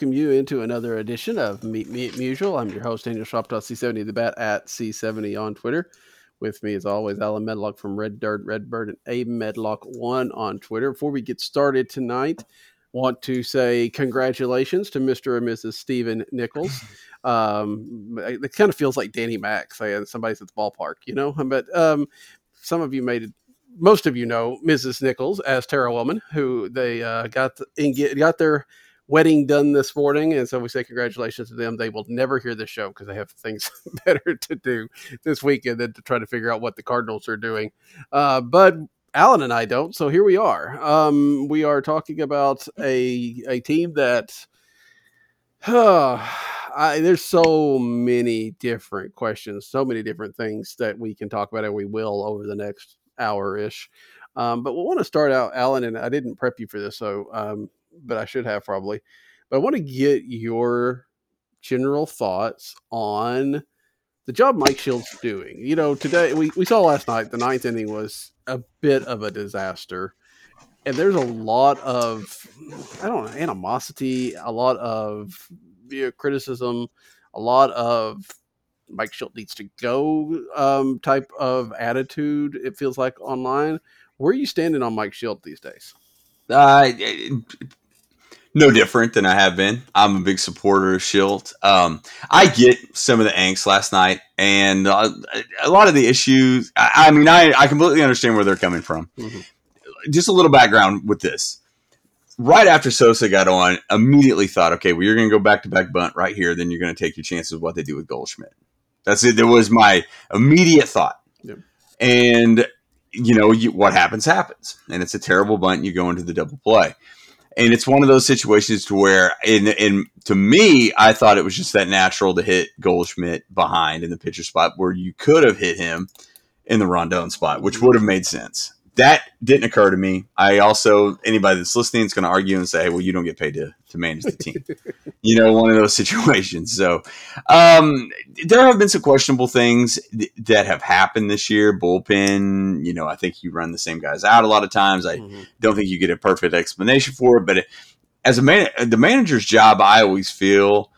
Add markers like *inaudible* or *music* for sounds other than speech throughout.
Welcome you into another edition of Meet Me at Musial. I'm your host, Daniel Shoptaw, C70 The Bat at C70 on Twitter. With me, as always, Alan Medlock from Red Dirt, Redbird, and Abe Medlock1 on Twitter. Before we get started tonight, want to say congratulations to Mr. and Mrs. Stephen Nichols. *laughs* Um, it kind of feels like Danny Mac saying somebody's at the ballpark, you know? But um, some of you made it most of you know Mrs. Nichols as Tara Woman, who they uh, got the, got their wedding done this morning, and so we say congratulations to them. They will never hear this show because they have things *laughs* better to do this weekend than to try to figure out what the Cardinals are doing. Uh, but Alan and I don't, so here we are. Um, we are talking about a a team that. *sighs* I, there's so many different questions, so many different things that we can talk about, and we will over the next hour ish. Um, but we want to start out, Alan, and I didn't prep you for this, so um, but I should have probably. But I want to get your general thoughts on the job Mike Shildt's doing. You know, today we, we saw last night the ninth inning was a bit of a disaster. And there's a lot of I don't know, animosity, a lot of you know, criticism, a lot of Mike Shildt needs to go um, type of attitude, it feels like online. Where are you standing on Mike Shildt these days? Uh, no different than I have been. I'm a big supporter of Shildt. Um, I get some of the angst last night, and uh, a lot of the issues. I, I, mean, I, I completely understand where they're coming from. Mm-hmm. Just a little background with this. Right after Sosa got on, immediately thought, okay, well, you're going to go back to back bunt right here. Then you're going to take your chances with what they do with Goldschmidt. That's it. That was my immediate thought. Yep. And you know, you, what happens happens, and it's a terrible bunt. You go into the double play and it's one of those situations to where in in to me I thought it was just that natural to hit Goldschmidt behind in the pitcher spot where you could have hit him in the Rondon spot, which would have made sense that didn't occur to me. I also anybody that's listening is going to argue and say, "Well, you don't get paid to to manage the team." *laughs* you know, one of those situations. So, um, there have been some questionable things th- that have happened this year. Bullpen, you know, I think you run the same guys out a lot of times. I mm-hmm. don't think you get a perfect explanation for it, but it, as a man, the manager's job, I always feel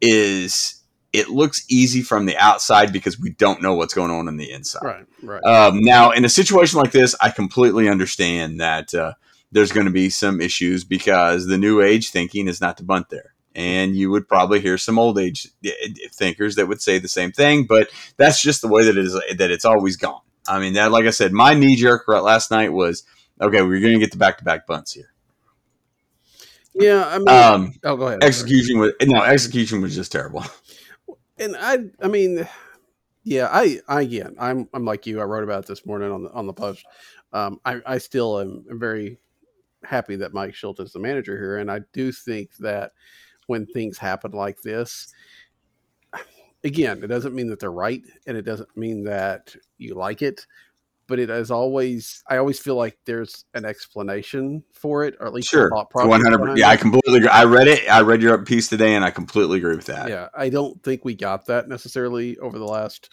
is it looks easy from the outside because we don't know what's going on in the inside. Right, right. Um, now, in a situation like this, I completely understand that uh, there's going to be some issues because the new age thinking is not to bunt there. And you would probably hear some old age eh, eh, thinkers that would say the same thing, but that's just the way that it is that it's always gone. I mean, that like I said, my knee jerk last night was okay. We're going to get the back to back bunts here. Yeah, I mean, um, oh, go ahead. Execution was no execution was just terrible. *laughs* and I, I mean, yeah, I, I again, I'm, I'm like you. I wrote about this morning on the on the post. Um, I, I still am very happy that Mike Shildt is the manager here, and I do think that when things happen like this, again, it doesn't mean that they're right, and it doesn't mean that you like it, but it is always I always feel like there's an explanation for it, or at least sure, one hundred. Yeah, I completely agree. I read it. I read your piece today, and I completely agree with that. Yeah, I don't think we got that necessarily over the last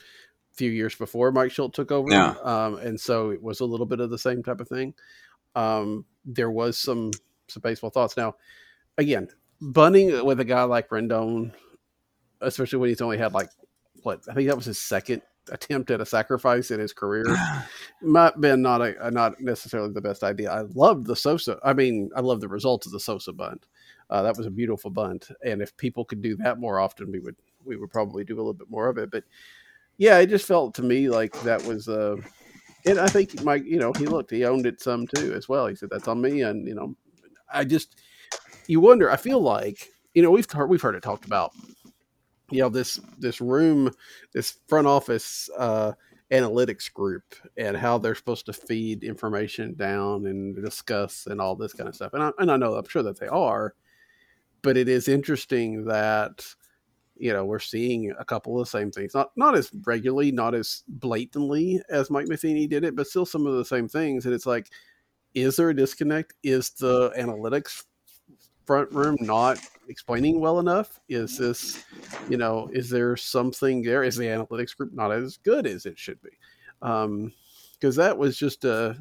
few years before Mike Shildt took over. Yeah. Um, and so it was a little bit of the same type of thing. Um, there was some some baseball thoughts. Now, again, bunting with a guy like Rondon, especially when he's only had like what I think that was his second attempt at a sacrifice in his career *sighs* might been not a, a, not necessarily the best idea. I loved the Sosa. I mean, I love the results of the Sosa bunt. Uh, that was a beautiful bunt, and if people could do that more often, we would we would probably do a little bit more of it. But yeah, it just felt to me like that was. Uh, and I think Mike, you know, he looked, he owned it some too as well. He said that's on me, and you know, I just you wonder. I feel like you know we've heard we've heard it talked about. You know this this room, this front office uh, analytics group, and how they're supposed to feed information down and discuss and all this kind of stuff. And I, and I know I'm sure that they are, but it is interesting that you know we're seeing a couple of the same things. Not not as regularly not as blatantly as mike matheny did it but still some of the same things. And it's like is there a disconnect? Is the analytics front room not explaining well enough is this you know is there something there is the analytics group not as good as it should be um because that was just a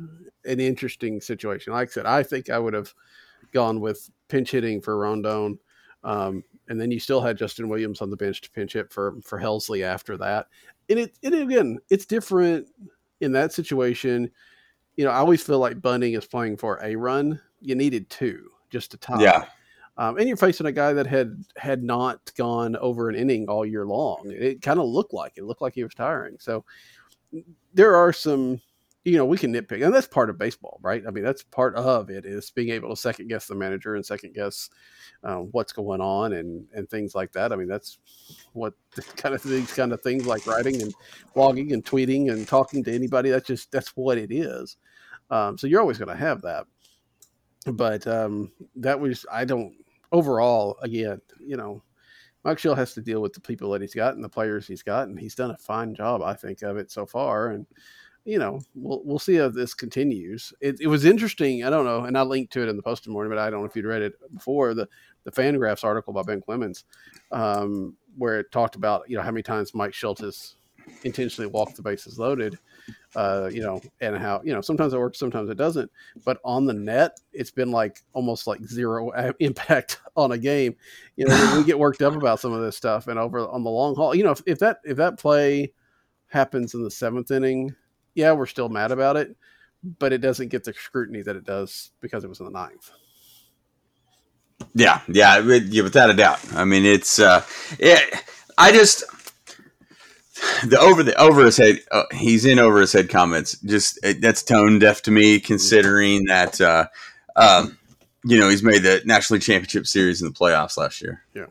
an interesting situation like i said i think i would have gone with pinch hitting for rondon um, and then you still had Justin Williams on the bench to pinch hit for for Helsley after that. And it, and again, it's different in that situation. You know, I always feel like Bunting is playing for a run. You needed two just to tie. Yeah. Um, and you're facing a guy that had had not gone over an inning all year long. It kind of looked like it looked like he was tiring. So there are some, you know, we can nitpick, and that's part of baseball, right? I mean, that's part of it is being able to second guess the manager and second guess uh, what's going on and and things like that. I mean, that's what *laughs* kind of these kind of things like writing and blogging and tweeting and talking to anybody. That's just that's what it is. Um, so you're always going to have that. But um, that was I don't overall again, you know, Mike Shildt has to deal with the people that he's got and the players he's got, and he's done a fine job, I think, of it so far. And you know, we'll we'll see how this continues. It, it was interesting. I don't know, and I linked to it in the post morning, but I don't know if you'd read it before the the Fangraphs article by Ben Clemens, um, where it talked about you know how many times Mike Shildt has intentionally walked the bases loaded, uh, you know, and how you know sometimes it works, sometimes it doesn't. But on the net, it's been like almost like zero *laughs* impact on a game. You know, we get worked up about some of this stuff, and over on the long haul, you know, if, if that if that play happens in the seventh inning yeah, we're still mad about it, but it doesn't get the scrutiny that it does because it was in the ninth. Yeah, yeah, yeah, without a doubt. I mean, it's uh, it, I just the over the over his head. Uh, he's in over his head comments. Just it, that's tone deaf to me, considering that uh, um, you know he's made the National League Championship Series in the playoffs last year. Yeah,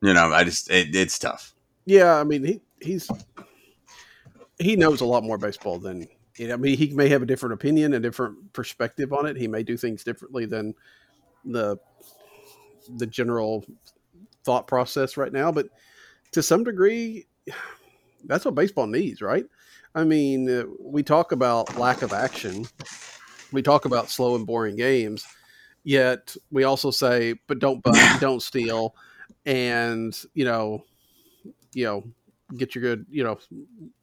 you know, I just it, it's tough. Yeah, I mean he he's he knows a lot more baseball than you know, I mean, he may have a different opinion, a different perspective on it. He may do things differently than the the general thought process right now. But to some degree, that's what baseball needs, right? I mean, uh, we talk about lack of action, we talk about slow and boring games, yet we also say, but don't buy, *laughs* don't steal, and you know, you know, get your good, you know,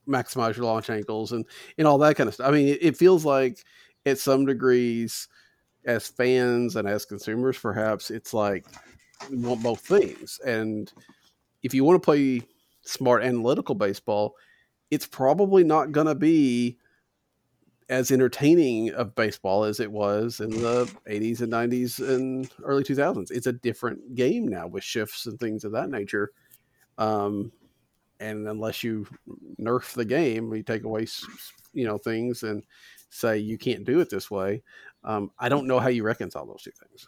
maximize your launch angles and and all that kind of stuff. I mean, it, it feels like at some degrees, as fans and as consumers, perhaps it's like we want both things. And if you want to play smart analytical baseball, it's probably not going to be as entertaining of baseball as it was in the 80s and 90s and early 2000s. It's a different game now with shifts and things of that nature. Um, and unless you nerf the game, you take away you know things and say you can't do it this way. Um, I don't know how you reconcile those two things.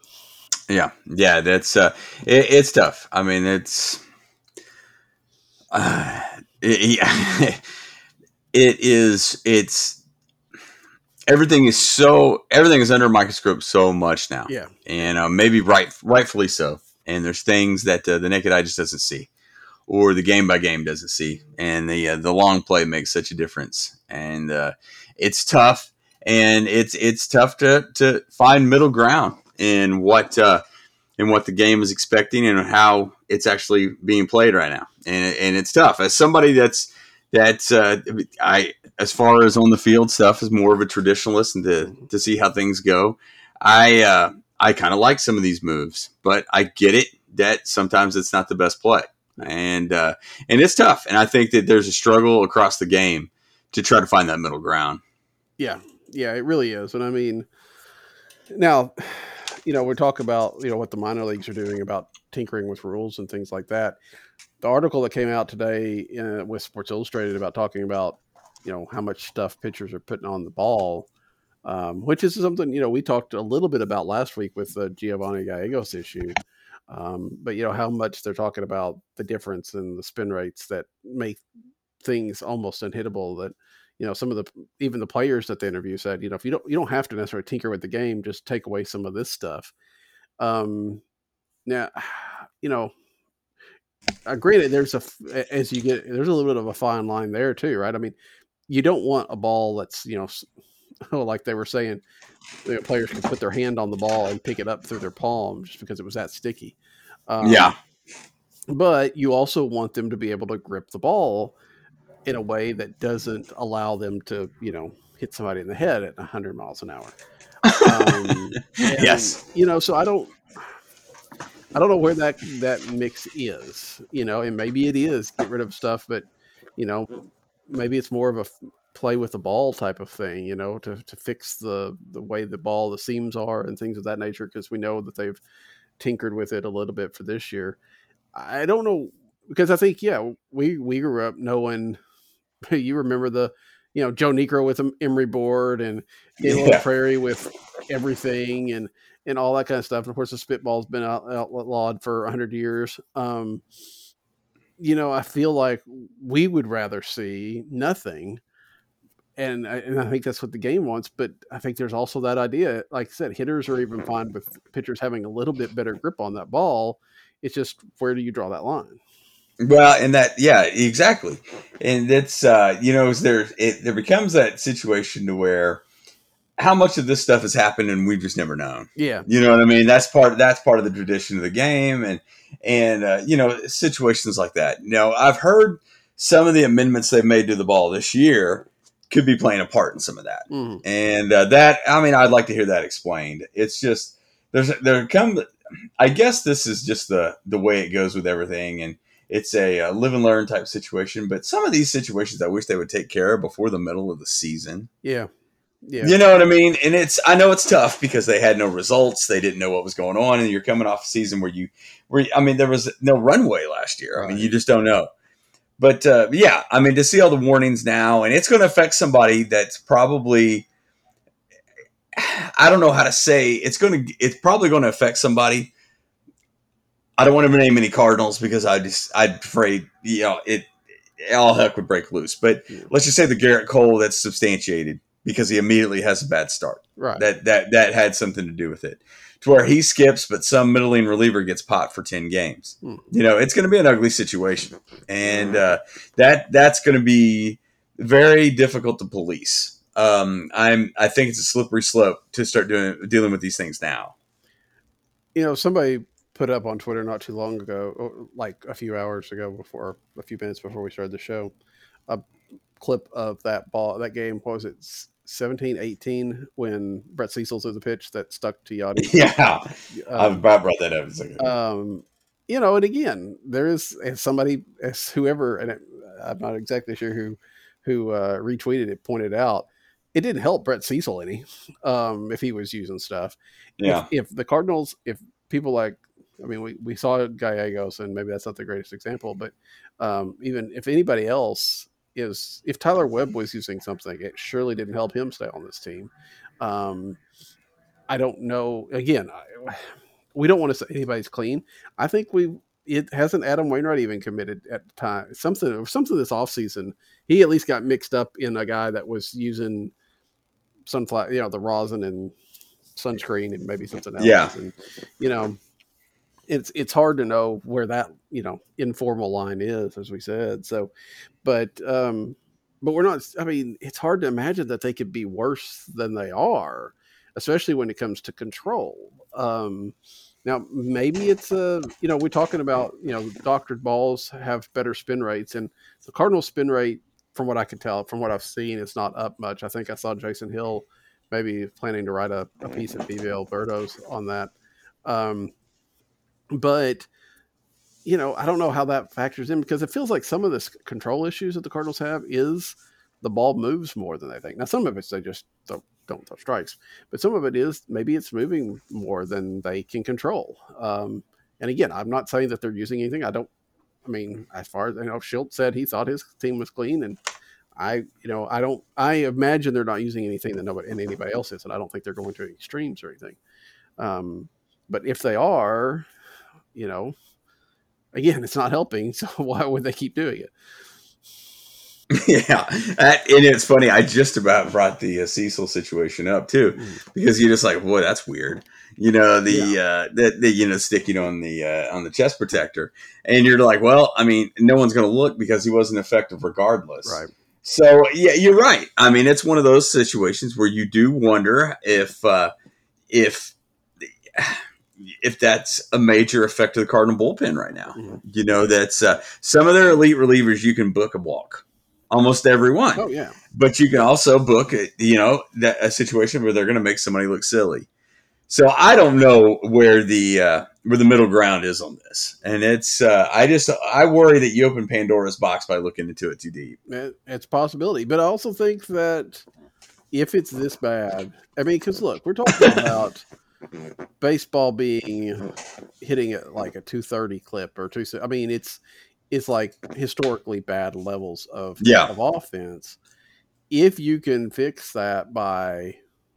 Yeah, yeah, that's uh, it, it's tough. I mean, it's uh, *sighs* it, *laughs* it is it's everything is so everything is under a microscope so much now. Yeah, and uh, maybe right rightfully so. And there's things that uh, the naked eye just doesn't see or the game by game doesn't see. And the uh, the long play makes such a difference, and uh, it's tough, and it's it's tough to to find middle ground in what in what the game is expecting and how it's actually being played right now, and and it's tough as somebody that's that's uh, I as far as on the field stuff is more of a traditionalist and to to see how things go. I uh, I kind of like some of these moves, but I get it that sometimes it's not the best play and uh, and it's tough. And I think that there's a struggle across the game to try to find that middle ground. Yeah, yeah, it really is. And I mean, now you know, we talk about you know what the minor leagues are doing about tinkering with rules and things like that. The article that came out today uh, with Sports Illustrated about talking about you know how much stuff pitchers are putting on the ball, um, which is something you know we talked a little bit about last week with the Giovanni Gallegos issue. Um, but you know how much they're talking about the difference in the spin rates that make things almost unhittable. That you know some of the even the players that they interview said you know if you don't you don't have to necessarily tinker with the game, just take away some of this stuff. Um, now, *sighs* you know, uh, granted, there's a as you get there's a little bit of a fine line there too, right? I mean, you don't want a ball that's you know *laughs* like they were saying the players can put their hand on the ball and pick it up through their palm just because it was that sticky. Um, yeah. But you also want them to be able to grip the ball in a way that doesn't allow them to, you know, hit somebody in the head at 100 miles an hour. Um, *laughs* and, yes. You know, so I don't, I don't know where that that mix is. You know, and maybe it is get rid of stuff, but you know, maybe it's more of a play with the ball type of thing, you know, to, to fix the the way the ball the seams are and things of that nature because we know that they've tinkered with it a little bit for this year. I don't know because I think yeah, we we grew up knowing *laughs* you remember the you know Joe Niekro with emery board and yeah. Perry with everything and and all that kind of stuff. And of course, the spitball's been out, outlawed for hundred years. Um, you know, I feel like we would rather see nothing and I, and I think that's what the game wants. But I think there's also that idea, like I said, hitters are even fine with pitchers having a little bit better grip on that ball. It's just where do you draw that line? Well, and that yeah, exactly, and that's uh, you know, there it, there becomes that situation to where how much of this stuff has happened and we've just never known. Yeah, you know what I mean. That's part that's part of the tradition of the game, and and uh, you know situations like that. You know, I've heard some of the amendments they've made to the ball this year could be playing a part in some of that. Mm-hmm. And uh, that, I mean, I'd like to hear that explained. It's just there's there come. I guess this is just the the way it goes with everything, and it's a, a live and learn type situation. But some of these situations, I wish they would take care of before the middle of the season. Yeah. Yeah. You know what I mean? And it's I know it's tough because they had no results, they didn't know what was going on, and you're coming off a season where you where I mean there was no runway last year. Right. I mean you just don't know. But uh, yeah, I mean, to see all the warnings now, and it's going to affect somebody that's probably, I don't know how to say, it's going to, it's probably going to affect somebody. I don't want to name any Cardinals because I just, I'm afraid, you know, it, all heck would break loose. But yeah. let's just say the Gerrit Cole that's substantiated because he immediately has a bad start. Right. That that that had something to do with it to where he skips, but some middling reliever gets pot for ten games. Hmm. You know, it's going to be an ugly situation, and uh, that that's going to be very difficult to police. Um, I'm I think it's a slippery slope to start doing dealing with these things now. You know, somebody put up on Twitter not too long ago, like a few hours ago, before a few minutes before we started the show, a clip of that ball that game. What was it? 17, 18 when Brett Cecil threw the pitch that stuck to *laughs* Yadi. Yeah, um, I brought that up. a Um, you know, and again, there is somebody, as whoever, and it, I'm not exactly sure who who uh, retweeted it, pointed out it didn't help Brett Cecil any um, if he was using stuff. Yeah. If, if, the Cardinals, if people like, I mean, we, we saw Gallegos, and maybe that's not the greatest example, but um, even if anybody else is if Tyler Webb was using something, it surely didn't help him stay on this team. Um, I don't know. Again, I, we don't want to say anybody's clean. I think we it hasn't Adam Wainwright even committed at the time. Something something this offseason, he at least got mixed up in a guy that was using sunflower, you know, the rosin and sunscreen and maybe something else. Yeah. And, you know, it's it's hard to know where that you know informal line is, as we said. So, but um, but we're not. I mean, it's hard to imagine that they could be worse than they are, especially when it comes to control. Um, now, maybe it's a you know we're talking about you know doctored balls have better spin rates, and the Cardinal spin rate, from what I can tell, from what I've seen, it's not up much. I think I saw Jason Hill maybe planning to write a, a piece at Viva El Birdos on that. Um, but you know, I don't know how that factors in because it feels like some of the control issues that the Cardinals have is the ball moves more than they think. Now, some of it's they just the don't throw strikes. But some of it is maybe it's moving more than they can control. Um, and again, I'm not saying that they're using anything. I don't. I mean, as far as you know, Shildt said he thought his team was clean, and I, you know, I don't. I imagine they're not using anything that nobody and anybody else is, and I don't think they're going to extremes or anything. Um, but if they are, you know, again, it's not helping. So *laughs* why would they keep doing it? yeah, and it's funny. I just about brought the uh, Cecil situation up too, mm. because you're just like, boy, that's weird. You know the yeah. uh, the, the, you know sticking on the uh, on the chest protector, and you're like, well, I mean, no one's going to look because he wasn't effective regardless. Right. So yeah, you're right. I mean, it's one of those situations where you do wonder if uh, if if that's a major effect of the Cardinal bullpen right now. Mm-hmm. You know, that's uh, some of their elite relievers you can book a walk, almost every one. Oh yeah, but you can also book a, you know that a situation where they're going to make somebody look silly. So I don't know where the uh, where the middle ground is on this, and it's uh, I just I worry that you open Pandora's box by looking into it too deep. It's a possibility, but I also think that if it's this bad, I mean, because look, we're talking about baseball being hitting it like a 230 clip or two. I mean, it's it's like historically bad levels of yeah. of offense. If you can fix that by,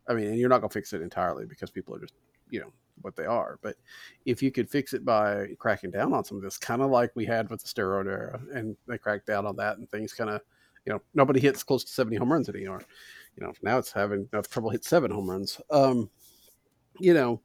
I mean, and you're not going to fix it entirely because people are just you know what they are. But if you could fix it by cracking down on some of this, kind of like we had with the steroid era, and they cracked down on that, and things kind of, you know, nobody hits close to 70 home runs anymore. You know, now it's having enough trouble hit seven home runs. Um, you know,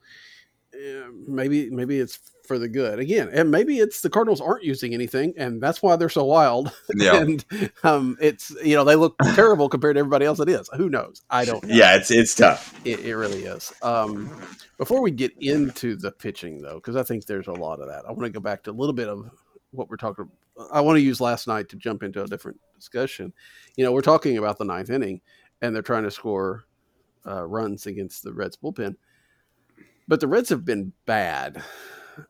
eh, maybe maybe it's for the good again, and maybe it's the Cardinals aren't using anything, and that's why they're so wild. Yeah. *laughs* and um, it's you know they look terrible compared to everybody else. It is who knows? I don't. Know. Yeah, it's it's tough. It, it really is. Um, before we get into the pitching though, because I think there's a lot of that, I want to go back to a little bit of what we're talking. About. I want to use last night to jump into a different discussion. You know, we're talking about the ninth inning, and they're trying to score uh, runs against the Reds bullpen but the Reds have been bad,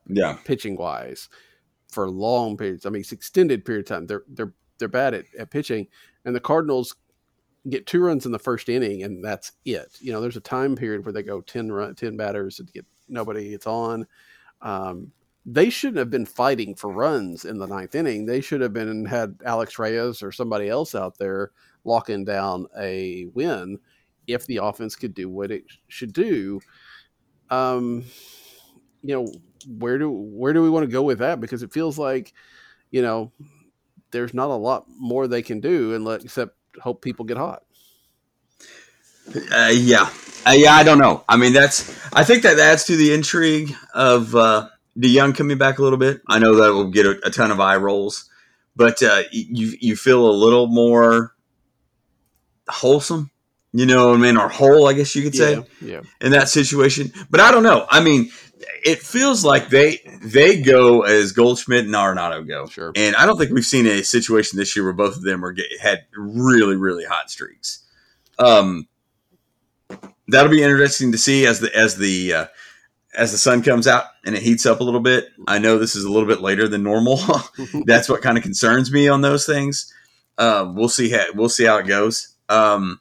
yeah, pitching wise, for long periods. I mean, it's extended period of time. They're they're they're bad at, at pitching, and the Cardinals get two runs in the first inning, and that's it. You know, there's a time period where they go 10 run, 10 batters and get nobody It's on. Um, they shouldn't have been fighting for runs in the ninth inning. They should have been had Alex Reyes or somebody else out there locking down a win if the offense could do what it should do um, you know, where do where do we want to go with that? Because it feels like, you know, there's not a lot more they can do and let except hope people get hot. Uh, yeah, uh, yeah. I don't know. I mean, that's. I think that adds to the intrigue of uh, young coming back a little bit. I know that will get a, a ton of eye rolls, but uh, you you feel a little more wholesome you know what I mean, or whole, I guess you could say, yeah, yeah. in that situation. But I don't know. I mean, it feels like they they go as Goldschmidt and Arenado go. Sure. And I don't think we've seen a situation this year where both of them are get, had really really hot streaks. Um, that'll be interesting to see as the as the uh, as the sun comes out and it heats up a little bit. I know this is a little bit later than normal. *laughs* *laughs* That's what kind of concerns me on those things. Um, we'll see how we'll see how it goes. Um,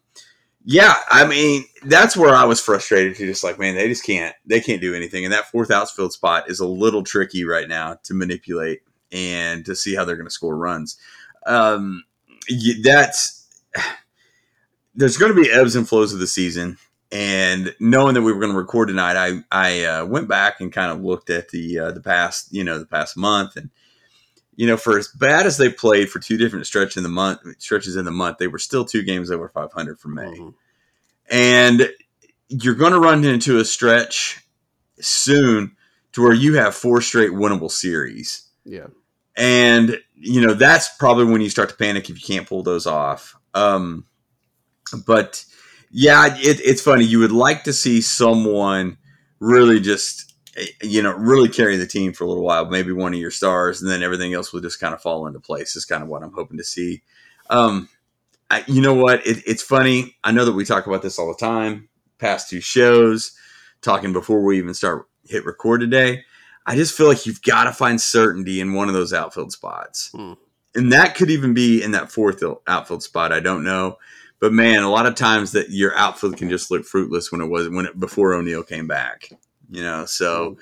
yeah, I mean that's where I was frustrated to just like, man, they just can't they can't do anything, and that fourth outfield spot is a little tricky right now to manipulate and to see how they're going to score runs. Um, that's *sighs* there's going to be ebbs and flows of the season, and knowing that we were going to record tonight, I I uh, went back and kind of looked at the uh, the past you know the past month and you know, for as bad as they played for two different stretches in the month, stretches in the month, they were still two games over 500 for May. Mm-hmm. And you're going to run into a stretch soon to where you have four straight winnable series. Yeah. And, you know, that's probably when you start to panic if you can't pull those off. Um, but yeah, it, it's funny. You would like to see someone really just you know, really carry the team for a little while, maybe one of your stars, and then everything else will just kind of fall into place. Is kind of what I'm hoping to see. Um, I, you know what? It, it's funny. I know that we talk about this all the time. Past two shows, talking before we even start hit record today. I just feel like you've got to find certainty in one of those outfield spots, hmm. and that could even be in that fourth outfield spot. I don't know, But man, a lot of times that your outfield can just look fruitless when it was when it before O'Neill came back. You know, so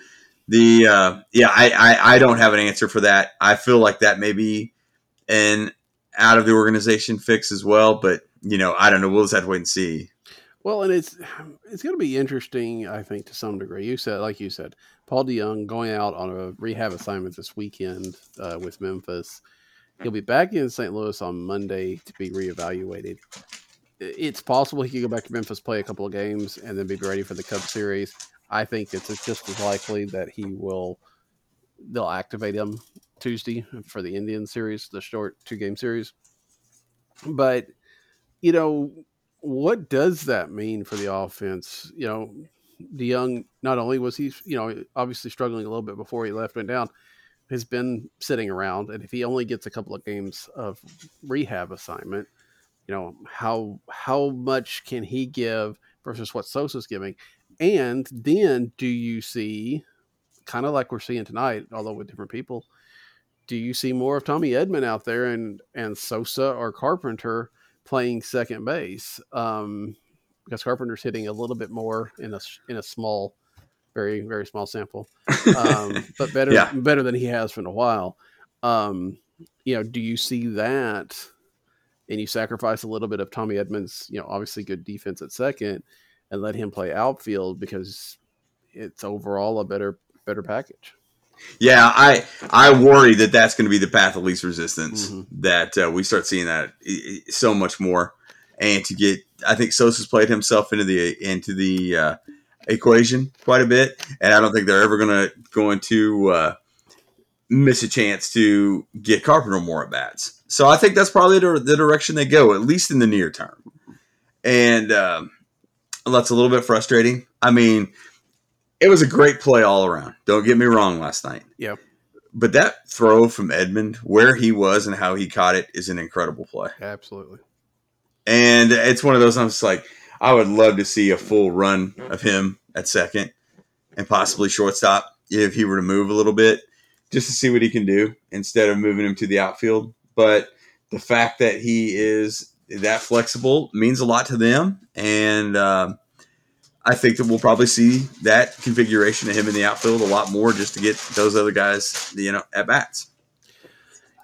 the uh, yeah, I, I I don't have an answer for that. I feel like that may be an out of the organization fix as well, but you know, I don't know. We'll just have to wait and see. Well, and it's it's going to be interesting, I think, to some degree. You said, like you said, Paul DeJong going out on a rehab assignment this weekend uh, with Memphis. He'll be back in St. Louis on Monday to be reevaluated. It's possible he could go back to Memphis, play a couple of games, and then be ready for the Cubs Series. I think it's just as likely that he will. They'll activate him Tuesday for the Indian series, the short two game series. But you know, what does that mean for the offense? You know, DeJong not only was he, you know, obviously struggling a little bit before he left went down, has been sitting around, and if he only gets a couple of games of rehab assignment, you know, how how much can he give versus what Sosa's giving? And then do you see, kind of like we're seeing tonight, although with different people, do you see more of Tommy Edman out there and and Sosa or Carpenter playing second base? Um, because Carpenter's hitting a little bit more in a in a small, very very small sample, um, *laughs* but better yeah. better than he has for a while. Um, you know, do you see that? And you sacrifice a little bit of Tommy Edman's, you know, obviously good defense at second, and let him play outfield because it's overall a better better package. Yeah, I I worry that that's going to be the path of least resistance. Mm-hmm. That uh, we start seeing that so much more, and to get I think Sosa's played himself into the into the uh, equation quite a bit, and I don't think they're ever going to going to uh, miss a chance to get Carpenter more at bats. So I think that's probably the, the, direction they go, at least in the near term, and um, that's a little bit frustrating. I mean it was a great play all around. Don't get me wrong last night. Yeah. But that throw from Edman, where he was and how he caught it, is an incredible play. Absolutely. And it's one of those I'm just like, I would love to see a full run of him at second and possibly shortstop if he were to move a little bit just to see what he can do instead of moving him to the outfield. But the fact that he is that flexible means a lot to them. And, uh, I think that we'll probably see that configuration of him in the outfield a lot more just to get those other guys, you know, at bats.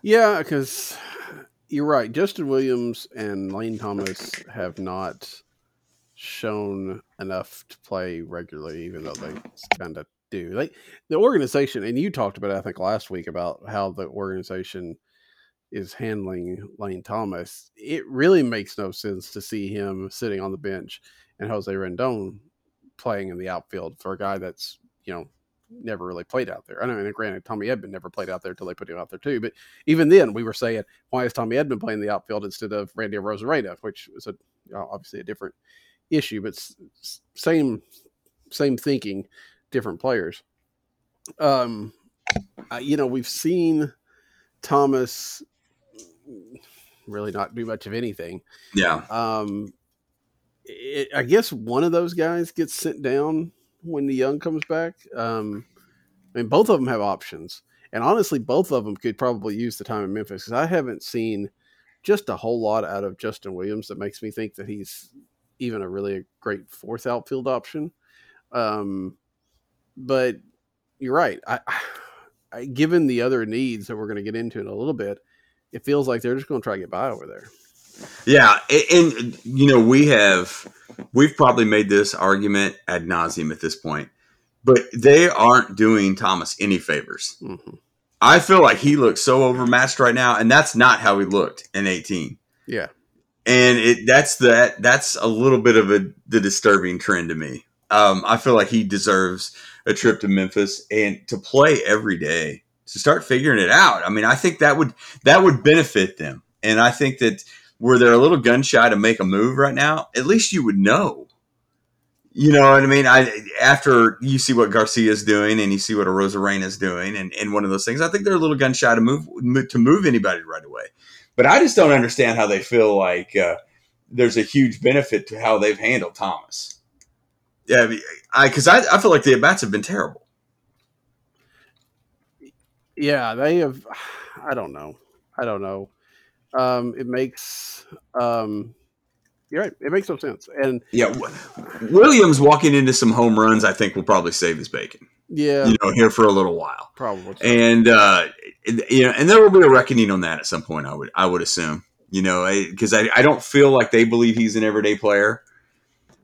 Yeah, because you're right. Justin Williams and Lane Thomas have not shown enough to play regularly, even though they kind of do. Like the organization, and you talked about, it, I think, last week about how the organization is handling Lane Thomas. It really makes no sense to see him sitting on the bench and Jose Rondon playing in the outfield for a guy that's you know never really played out there. I know, and granted, Tommy Edman never played out there until they put him out there too. But even then, we were saying, why is Tommy Edman playing the outfield instead of Randy Arozarena, which was a obviously a different issue, but same same thinking, different players. Um, you know, we've seen Thomas really not do much of anything. Yeah. Um, it, I guess one of those guys gets sent down when DeJong comes back. Um, I mean, both of them have options, and honestly, both of them could probably use the time in Memphis because I haven't seen just a whole lot out of Justin Williams that makes me think that he's even a really great fourth outfield option. Um, but you're right. I, I, given the other needs that we're going to get into in a little bit, it feels like they're just going to try to get by over there. Yeah, and, and, you know we have we've probably made this argument ad nauseum at this point, but they aren't doing Thomas any favors. Mm-hmm. I feel like he looks so overmatched right now, and that's not how he looked in eighteen. Yeah, and it that's that that's a little bit of a the disturbing trend to me. Um, I feel like he deserves a trip to Memphis and to play every day to start figuring it out. I mean, I think that would that would benefit them, and I think that where they're a little gun shy to make a move right now, at least you would know. You know what I mean? I after you see what Garcia's doing and you see what a Arozarena is doing, and, and one of those things, I think they're a little gun shy to move to move anybody right away. But I just don't understand how they feel like uh, there's a huge benefit to how they've handled Thomas. Yeah, I because I, I feel like the at bats have been terrible. Yeah, they have. *sighs* I don't know. I don't know um, it makes um, You're right. It makes no sense. And Yeah, Williams walking into some home runs, I think will probably save his bacon. yeah, You know, here for a little while, probably. and uh, you know, and there will be a reckoning on that at some point. I would, I would assume. You know, because I, I, don't feel like they believe he's an everyday player,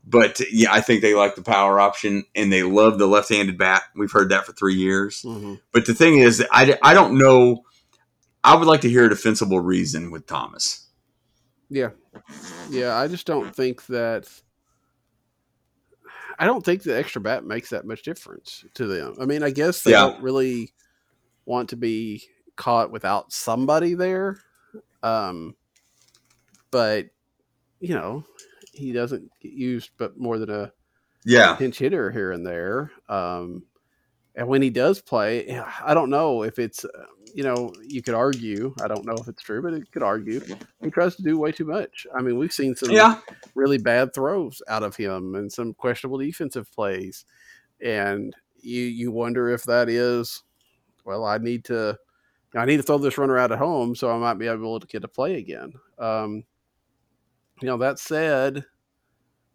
but yeah, I think they like the power option and they love the left-handed bat. We've heard that for three years. Mhm. But the thing is, I, I don't know. I would like to hear a defensible reason with Thomas. Yeah, yeah. I just don't think that. I don't think the extra bat makes that much difference to them. I mean, I guess they Yeah. don't really want to be caught without somebody there. Um, but you know, he doesn't get used, but more than a Yeah, pinch hitter here and there. Um, and when he does play, I don't know if it's, uh, you know, you could argue. I don't know if it's true, but it could argue he tries to do way too much. I mean, we've seen some yeah, really bad throws out of him and some questionable defensive plays, and you you wonder if that is, well, I need to. I need to throw this runner out at home, so I might be able to get to play again. Um, you know, that said,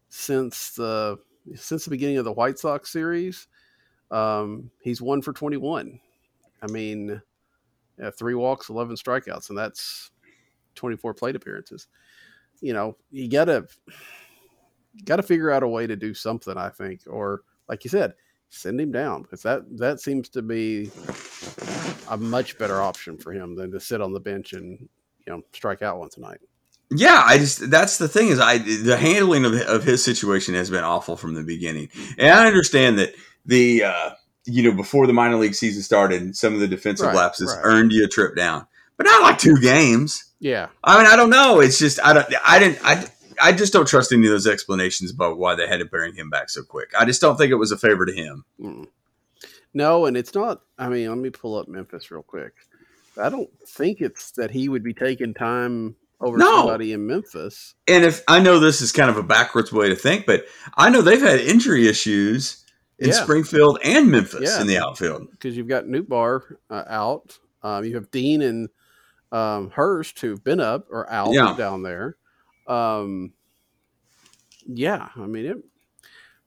since the since the beginning of the White Sox series, um, he's one for twenty one. I mean, yeah, three walks, eleven strikeouts, and that's twenty four plate appearances. You know, you gotta got to figure out a way to do something. I think, or like you said, send him down because that that seems to be a much better option for him than to sit on the bench and you know strike out once a night. Yeah. I just that's the thing is I the handling of, of his situation has been awful from the beginning, and I understand that the uh, you know before the minor league season started, some of the defensive Right, lapses right. earned you a trip down, but not like two games. Yeah, I mean, I don't know. It's just I don't. I didn't. I. I just don't trust any of those explanations about why they had to bring him back so quick. I just don't think it was a favor to him. Mm. no, and it's not. I mean, let me pull up Memphis real quick. I don't think it's that he would be taking time over No. somebody in Memphis. And if I know this is kind of a backwards way to think, but I know they've had injury issues in Yeah. Springfield and Memphis Yeah. in the outfield. because you've got Nootbaar uh, out. Um, you have Dean and um, Hurst who've been up or out Yeah. down there. Um, yeah, I mean it,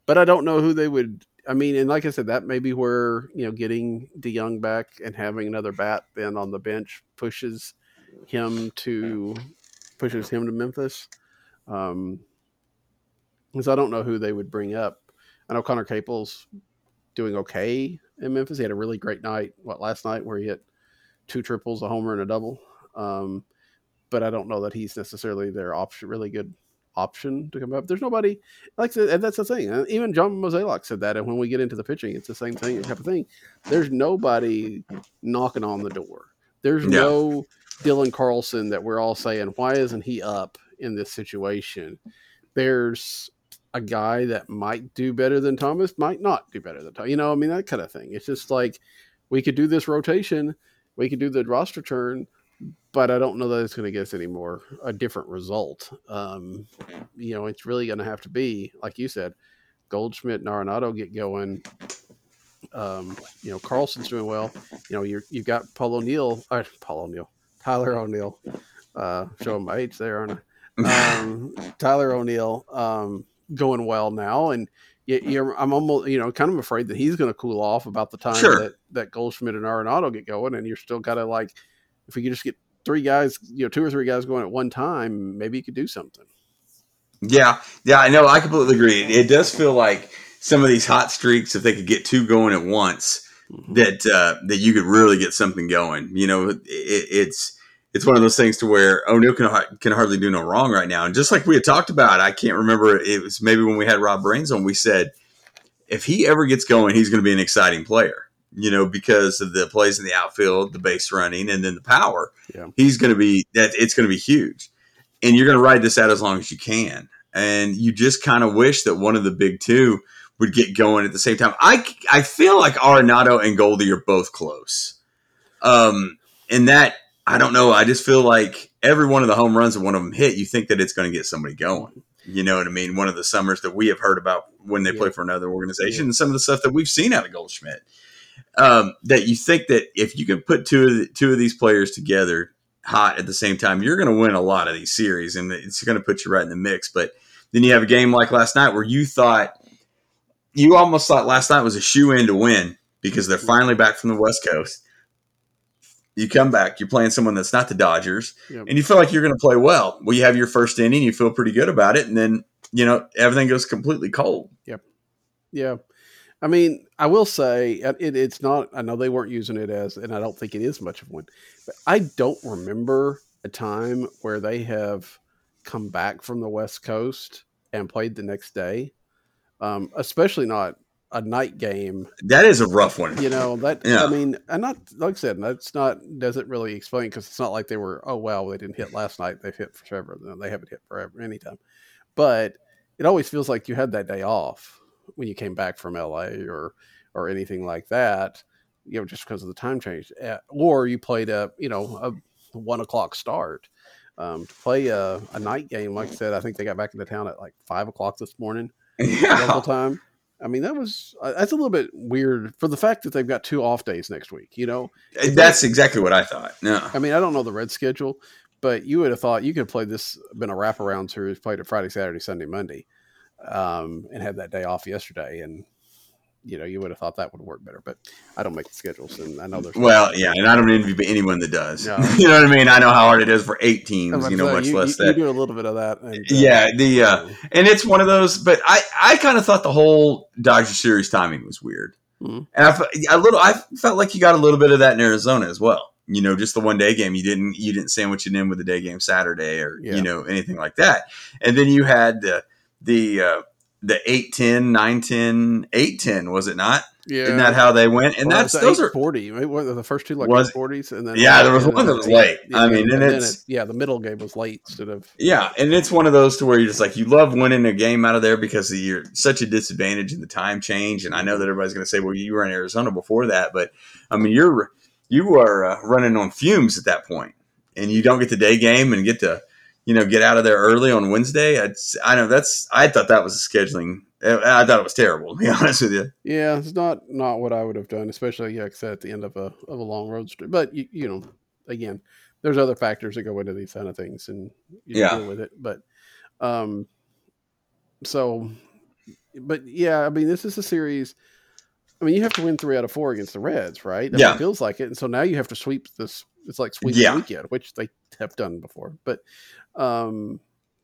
but I don't know who they would. I mean, and like I said, that may be where you know getting DeJong back and having another bat then on the bench pushes him to pushes him to Memphis. Um, because I don't know who they would bring up. I know Connor Capel's doing okay in Memphis. He had a really great night. What last night where he hit two triples, a homer, and a double. Um, but I don't know that he's necessarily their option, really good option to come up. There's nobody like, and that's the thing. Uh, Even John Mozeliak said that. And when we get into the pitching, it's the same thing, type of thing. There's nobody knocking on the door. There's Yeah. no Dylan Carlson that we're all saying, why isn't he up in this situation? There's a guy that might do better than Thomas, might not do better than Thomas. You know, I mean, that kind of thing. It's just like we could do this rotation, we could do the roster turn, but I don't know that it's going to get us any more a different result. Um, you know, it's really going to have to be, like you said, Goldschmidt and Arenado get going. Um, you know, Carlson's doing well. You know, you're, you've got Paul O'Neill, uh, Paul O'Neill, Tyler O'Neill. Uh, showing my age there, aren't I? *laughs* um, Tyler O'Neill um, going well now, and you, you're, I'm almost you know kind of afraid that he's going to cool off about the time Sure. that that Goldschmidt and Arenado get going, and you're still kind of like if we could just get three guys, you know, two or three guys going at one time, maybe you could do something. Yeah, yeah, I know. I completely agree. It does feel like some of these hot streaks, if they could get two going at once, that uh, that you could really get something going. You know, it, it's it's one of those things to where O'Neill can can hardly do no wrong right now. And just like we had talked about, I can't remember. It was maybe when we had Rob Rains on. We said if he ever gets going, he's going to be an exciting player. You know, because of the plays in the outfield, the base running, and then the power. Yeah. He's going to be that. It's going to be huge, and you're going to ride this out as long as you can. And you just kind of wish that one of the big two would get going at the same time. I, I feel like Arenado and Goldie are both close. Um, and that I don't know. I just feel like every one of the home runs that one of them hit, you think that it's going to get somebody going. You know what I mean? One of the summers that we have heard about when they play for another organization, Yeah. and some of the stuff that we've seen out of Goldschmidt. Um, that you think that if you can put two of the, two of these players together, hot at the same time, you're going to win a lot of these series, and it's going to put you right in the mix. But then you have a game like last night where you thought you almost thought last night was a shoe in to win because they're finally back from the West Coast. You come back, you're playing someone that's not the Dodgers, Yep. and you feel like you're going to play well. Well, you have your first inning, you feel pretty good about it, and then you know everything goes completely cold. Yep. Yeah. I mean, I will say uh, it, it's not, I know they weren't using it as, and I don't think it is much of one, but I don't remember a time where they have come back from the West Coast and played the next day, um, especially not a night game. That is a rough one. You know, that, Yeah. I mean, and not, like I said, that's not, doesn't really explain because it's not like they were, oh, well, they didn't hit last night. They've hit forever. No, They haven't hit forever, anytime. But it always feels like you had that day off when you came back from LA or or anything like that, you know, just because of the time change, Uh, or you played a you know a one o'clock start. Um, to play a, a night game, like I said, I think they got back into town at like five o'clock this morning *laughs* local Yeah. time. I mean, that was uh, that's a little bit weird for the fact that they've got two off days next week. You know, That's exactly what I thought. No. I mean, I don't know the red schedule, but you would have thought you could have played this, been a wraparound series, played it Friday, Saturday, Sunday, Monday, um, and had that day off yesterday. And, you know, you would have thought that would work better, but I don't make the schedules. And I know there's, Well, yeah, and I don't envy anyone that does. No. *laughs* you know what I mean? I know how hard it is for eight teams, you know, say, much you, less you, that. you do a little bit of that. And, uh, Yeah, the uh, and it's one of those. But I, I kind of thought the whole Dodger series timing was weird, Mhm. and I, a little, I felt like you got a little bit of that in Arizona as well. You know, just the one day game. You didn't, you didn't sandwich it in with the day game Saturday or Yeah. you know anything like that. And then you had the the uh, the 8-10, 9-10, 8-10, was it not? yeah. Isn't that how they went? And Well, that's those are 40. Maybe what, the first two like Was- forties, and then Yeah, there was one that was late. I Yeah, mean, and then it's- it- yeah, the middle game was late instead of Yeah, and it's one of those to where you're just like you love winning a game out of there because you're such a disadvantage in the time change. And I know that everybody's going to say, "Well, you were in Arizona before that," but I mean, you're you are uh, running on fumes at that point, and you don't get the day game and get to you know get out of there early on Wednesday. It's, I know that's I thought that was a scheduling. I thought it was terrible. To be *laughs* honest with you, Yeah, it's not not what I would have done, especially yeah, at the end of a of a long road trip. But you, you know, again, there's other factors that go into these kind of things, and you Yeah. deal with it. But um, so, but yeah, I mean, this is a series. I mean, you have to win three out of four against the Reds, right? I Yeah. it feels like it. And so now you have to sweep this. It's like sweep Yeah. the weekend, which they have done before. But, um,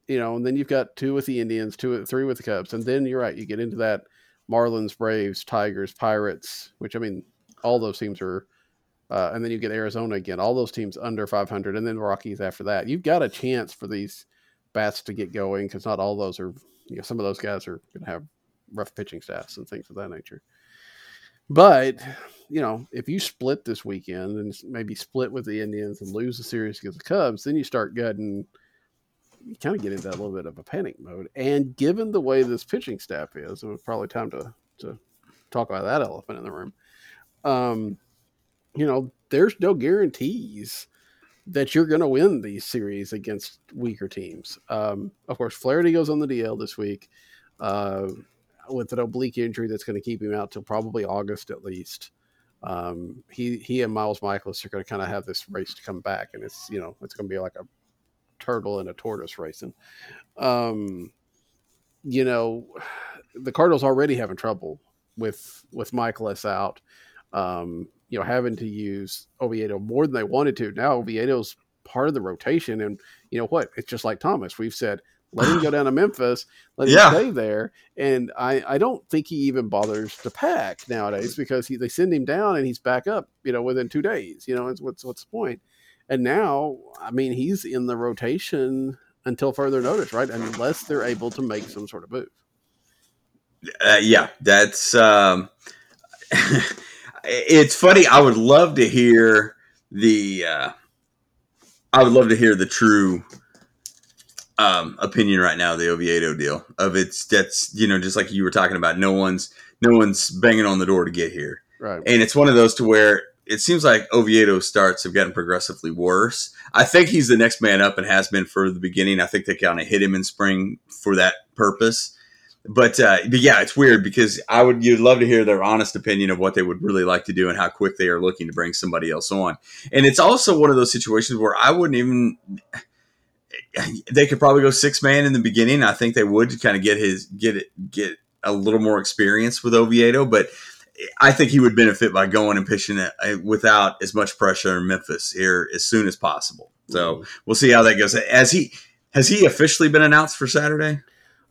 you know, and then you've got two with the Indians, two, three with the Cubs, and then you're right. You get into that Marlins, Braves, Tigers, Pirates, which I mean, all those teams are. Uh, and then you get Arizona again. All those teams under 500, and then Rockies after that. You've got a chance for these bats to get going because not all those are. You know, some of those guys are going to have rough pitching staffs and things of that nature. But you know, if you split this weekend and maybe split with the Indians and lose the series against the Cubs, then you start getting you kind of get into a little bit of a panic mode. And given the way this pitching staff is, it was probably time to to talk about that elephant in the room. Um, you know, there's no guarantees that you're going to win these series against weaker teams. Um, of course, Flaherty goes on the DL this week uh, with an oblique injury that's going to keep him out till probably August at least. Um, he he and Miles Mikolas are going to kind of have this race to come back, and it's you know it's going to be like a turtle and a tortoise racing. Um, you know, the Cardinals already having trouble with with Mikolas out. Um, you know, having to use Oviedo more than they wanted to. Now Oviedo's part of the rotation, and you know what? It's just like Thomas. We've said let him go down to *sighs* Memphis, let him Yeah. stay there, and I I don't think he even bothers to pack nowadays because he, they send him down and he's back up. You know, within two days. You know, it's, what's what's the point? And now, I mean, he's in the rotation until further notice, right? Unless they're able to make some sort of move. uh, yeah, that's. Um, *laughs* it's funny. I would love to hear the. Uh, I would love to hear the true um, opinion right now the Oviedo deal. Of it's that's you know just like you were talking about. No one's no one's banging on the door to get here, Right. and it's one of those to where it seems like Oviedo's starts have gotten progressively worse. I think he's the next man up and has been for the beginning. I think they kind of hit him in spring for that purpose. but uh, but yeah, it's weird because I would you'd love to hear their honest opinion of what they would really like to do and how quick they are looking to bring somebody else on. And it's also one of those situations where I wouldn't even. They could probably go six man in the beginning. I think they would kind of get his get it get a little more experience with Oviedo, but I think he would benefit by going and pitching it uh, without as much pressure in Memphis here as soon as possible. So we'll see how that goes. As he has he officially been announced for Saturday?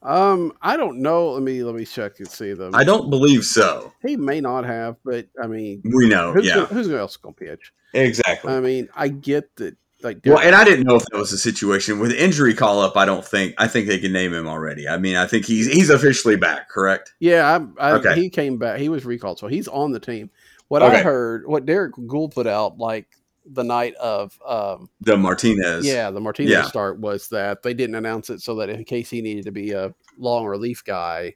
Um, I don't know. Let me let me check and see them. I don't believe so. He may not have, but I mean, We know, who's yeah, gonna, who's else going to pitch? exactly. I mean, I get that. Like, well, and I didn't know if that was a situation with injury call up. I don't think. I think they can name him already. I mean, I think he's he's officially back. Correct. yeah, I, I, Okay. he came back. He was recalled, so he's on the team. What I heard, what Derrick Goold put out, like the night of, um, The Martinez. yeah, the Martinez Yeah. start was that they didn't announce it so that in case he needed to be a long relief guy,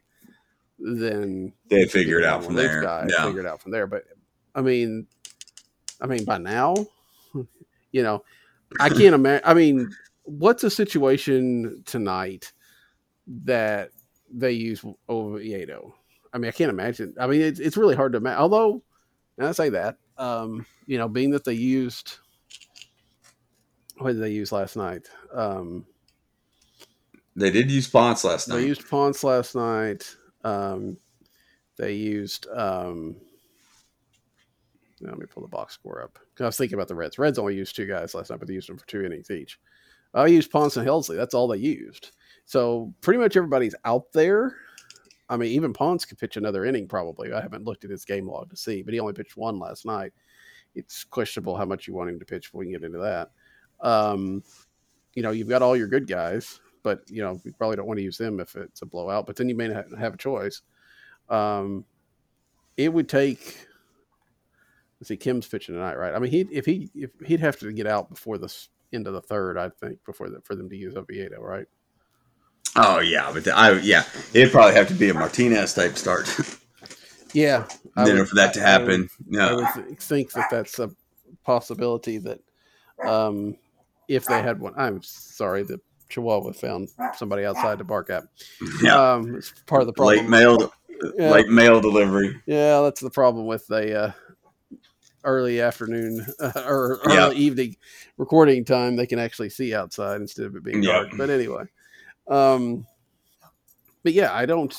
then they figured out from there. Guy, Yeah. figured out from there. But I mean, I mean, by now, *laughs* you know, I can't imagine. I mean, what's a situation tonight that they use Oviedo? I mean, I can't imagine. I mean, it's, it's really hard to imagine. Although, and I say that, um, you know, being that they used, what did they use last night? Um, They did use Ponce last night. they used Ponce last night. Um, they used. Um, let me pull the box score up. I was thinking about the Reds. Reds only used two guys last night, but they used them for two innings each. I used Ponce and Helsley. That's all they used. So pretty much everybody's out there. I mean, even Ponce could pitch another inning probably. I haven't looked at his game log to see, but he only pitched one last night. It's questionable how much you want him to pitch. We can get into that. Um, you know, you've got all your good guys, but you know, you probably don't want to use them if it's a blowout. But then you may not have a choice. Um, it would take. Let's see, Kim's pitching tonight, right? I mean, he if he if he'd have to get out before the end of the third, I think, before the, for them to use Oviedo, right? Oh yeah, but the, I yeah, it'd probably have to be a Martinez type start. *laughs* Yeah, I would- for that to I- I happen, I no. would think that that's a possibility that um, if they had one, I'm sorry, the Chihuahua found somebody outside to bark at. Yeah, Um, it's part of the problem. late mail, Yeah. late mail delivery. Yeah, that's the problem with the uh, early afternoon uh, or early Yeah. evening recording time. They can actually see outside instead of it being Yeah. dark. But anyway, um, but yeah, I don't.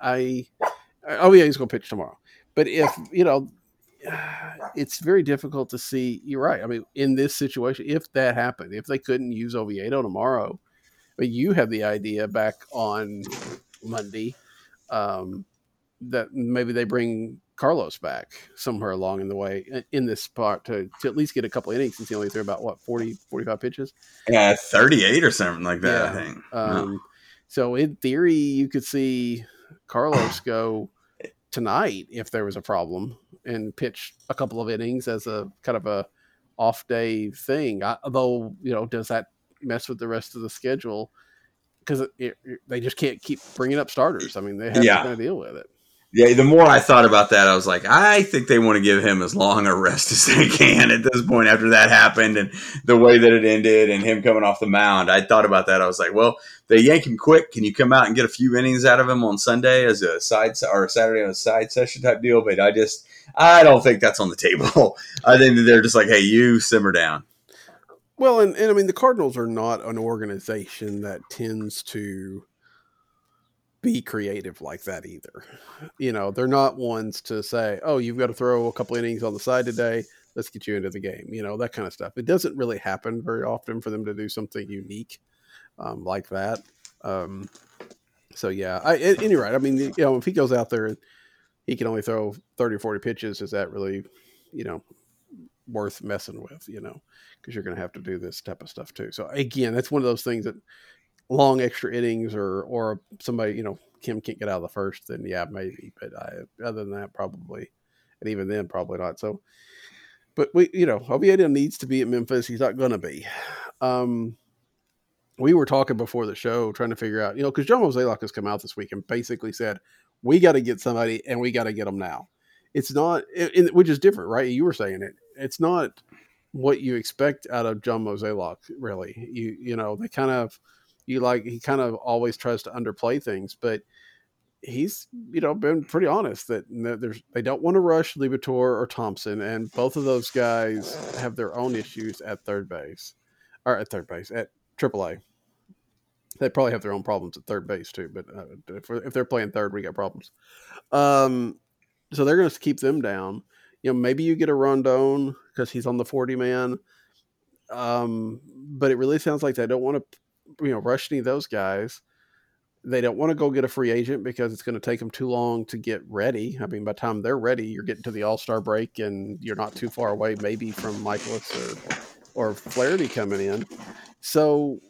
I oh yeah, he's going to pitch tomorrow. But if you know, *sighs* it's very difficult to see. You're right. I mean, in this situation, if that happened, if they couldn't use Oviedo tomorrow, but you have the idea back on Monday um, that maybe they bring Carlos back somewhere along in the way in- this spot to, to at least get a couple innings since he only threw about what 40 45 pitches Yeah, thirty-eight or something like that. Yeah. I think. um, so in theory you could see Carlos go tonight if there was a problem and pitch a couple of innings as a kind of a off day thing I, although you know does that mess with the rest of the schedule because they just can't keep bringing up starters I mean they have Yeah. to kind of deal with it Yeah, the more I thought about that, I was like, I think they want to give him as long a rest as they can at this point after that happened and the way that it ended and him coming off the mound. I thought about that. I was like, well, they yank him quick. Can you come out and get a few innings out of him on Sunday as a side or Saturday on a side session type deal? But I just, I don't think that's on the table. *laughs* I think they're just like, hey, you simmer down. Well, and, and I mean, the Cardinals are not an organization that tends to be creative like that either. You know, they're not ones to say, oh, you've got to throw a couple innings on the side today. Let's get you into the game. You know, that kind of stuff. It doesn't really happen very often for them to do something unique um, like that. Um, so, yeah, I, and you're right. I mean, you know, if he goes out there and he can only throw 30 or 40 pitches, is that really, you know, worth messing with, you know? because you're going to have to do this type of stuff too. So again, that's one of those things that long extra innings or or somebody you know Kim can't get out of the first, then yeah maybe. But I, other than that, probably, and even then probably not. So, but we you know Oviedo needs to be at Memphis. He's not going to be. Um, we were talking before the show trying to figure out you know because John Mozeliak has come out this week and basically said we got to get somebody and we got to get them now. It's not, it, it- which is different, right? You were saying it. It's not what you expect out of John Mozeliak, really. You you know, they kind of you like he kind of always tries to underplay things, but he's you know been pretty honest that there's they don't want to rush Liberatore or Thompson, and both of those guys have their own issues at third base or at third base at AAA. They probably have their own problems at third base too, but uh, if, if, they're playing third, we got problems. Um, so they're going to keep them down. You know, maybe you get a Rondon because he's on the forty man. Um, but it really sounds like they don't want to, you know, rush any of those guys they don't want to go get a free agent because it's going to take them too long to get ready. I mean, by the time they're ready, you're getting to the All Star break, and you're not too far away, maybe from Mikolas or or Flaherty coming in. So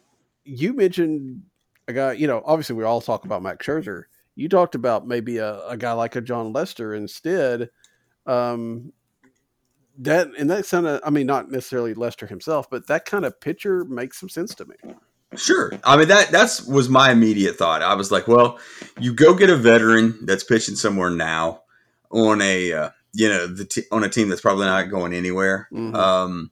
you mentioned a guy. You know, obviously we all talk about Max Scherzer. You talked about maybe a, a guy like a Jon Lester instead. Um, that and that kind of, I mean, not necessarily Lester himself, but that kind of picture makes some sense to me. Sure. I mean that that's was my immediate thought. I was like, well, you go get a veteran that's pitching somewhere now on a uh, you know the t- on a team that's probably not going anywhere. Mm-hmm. Um,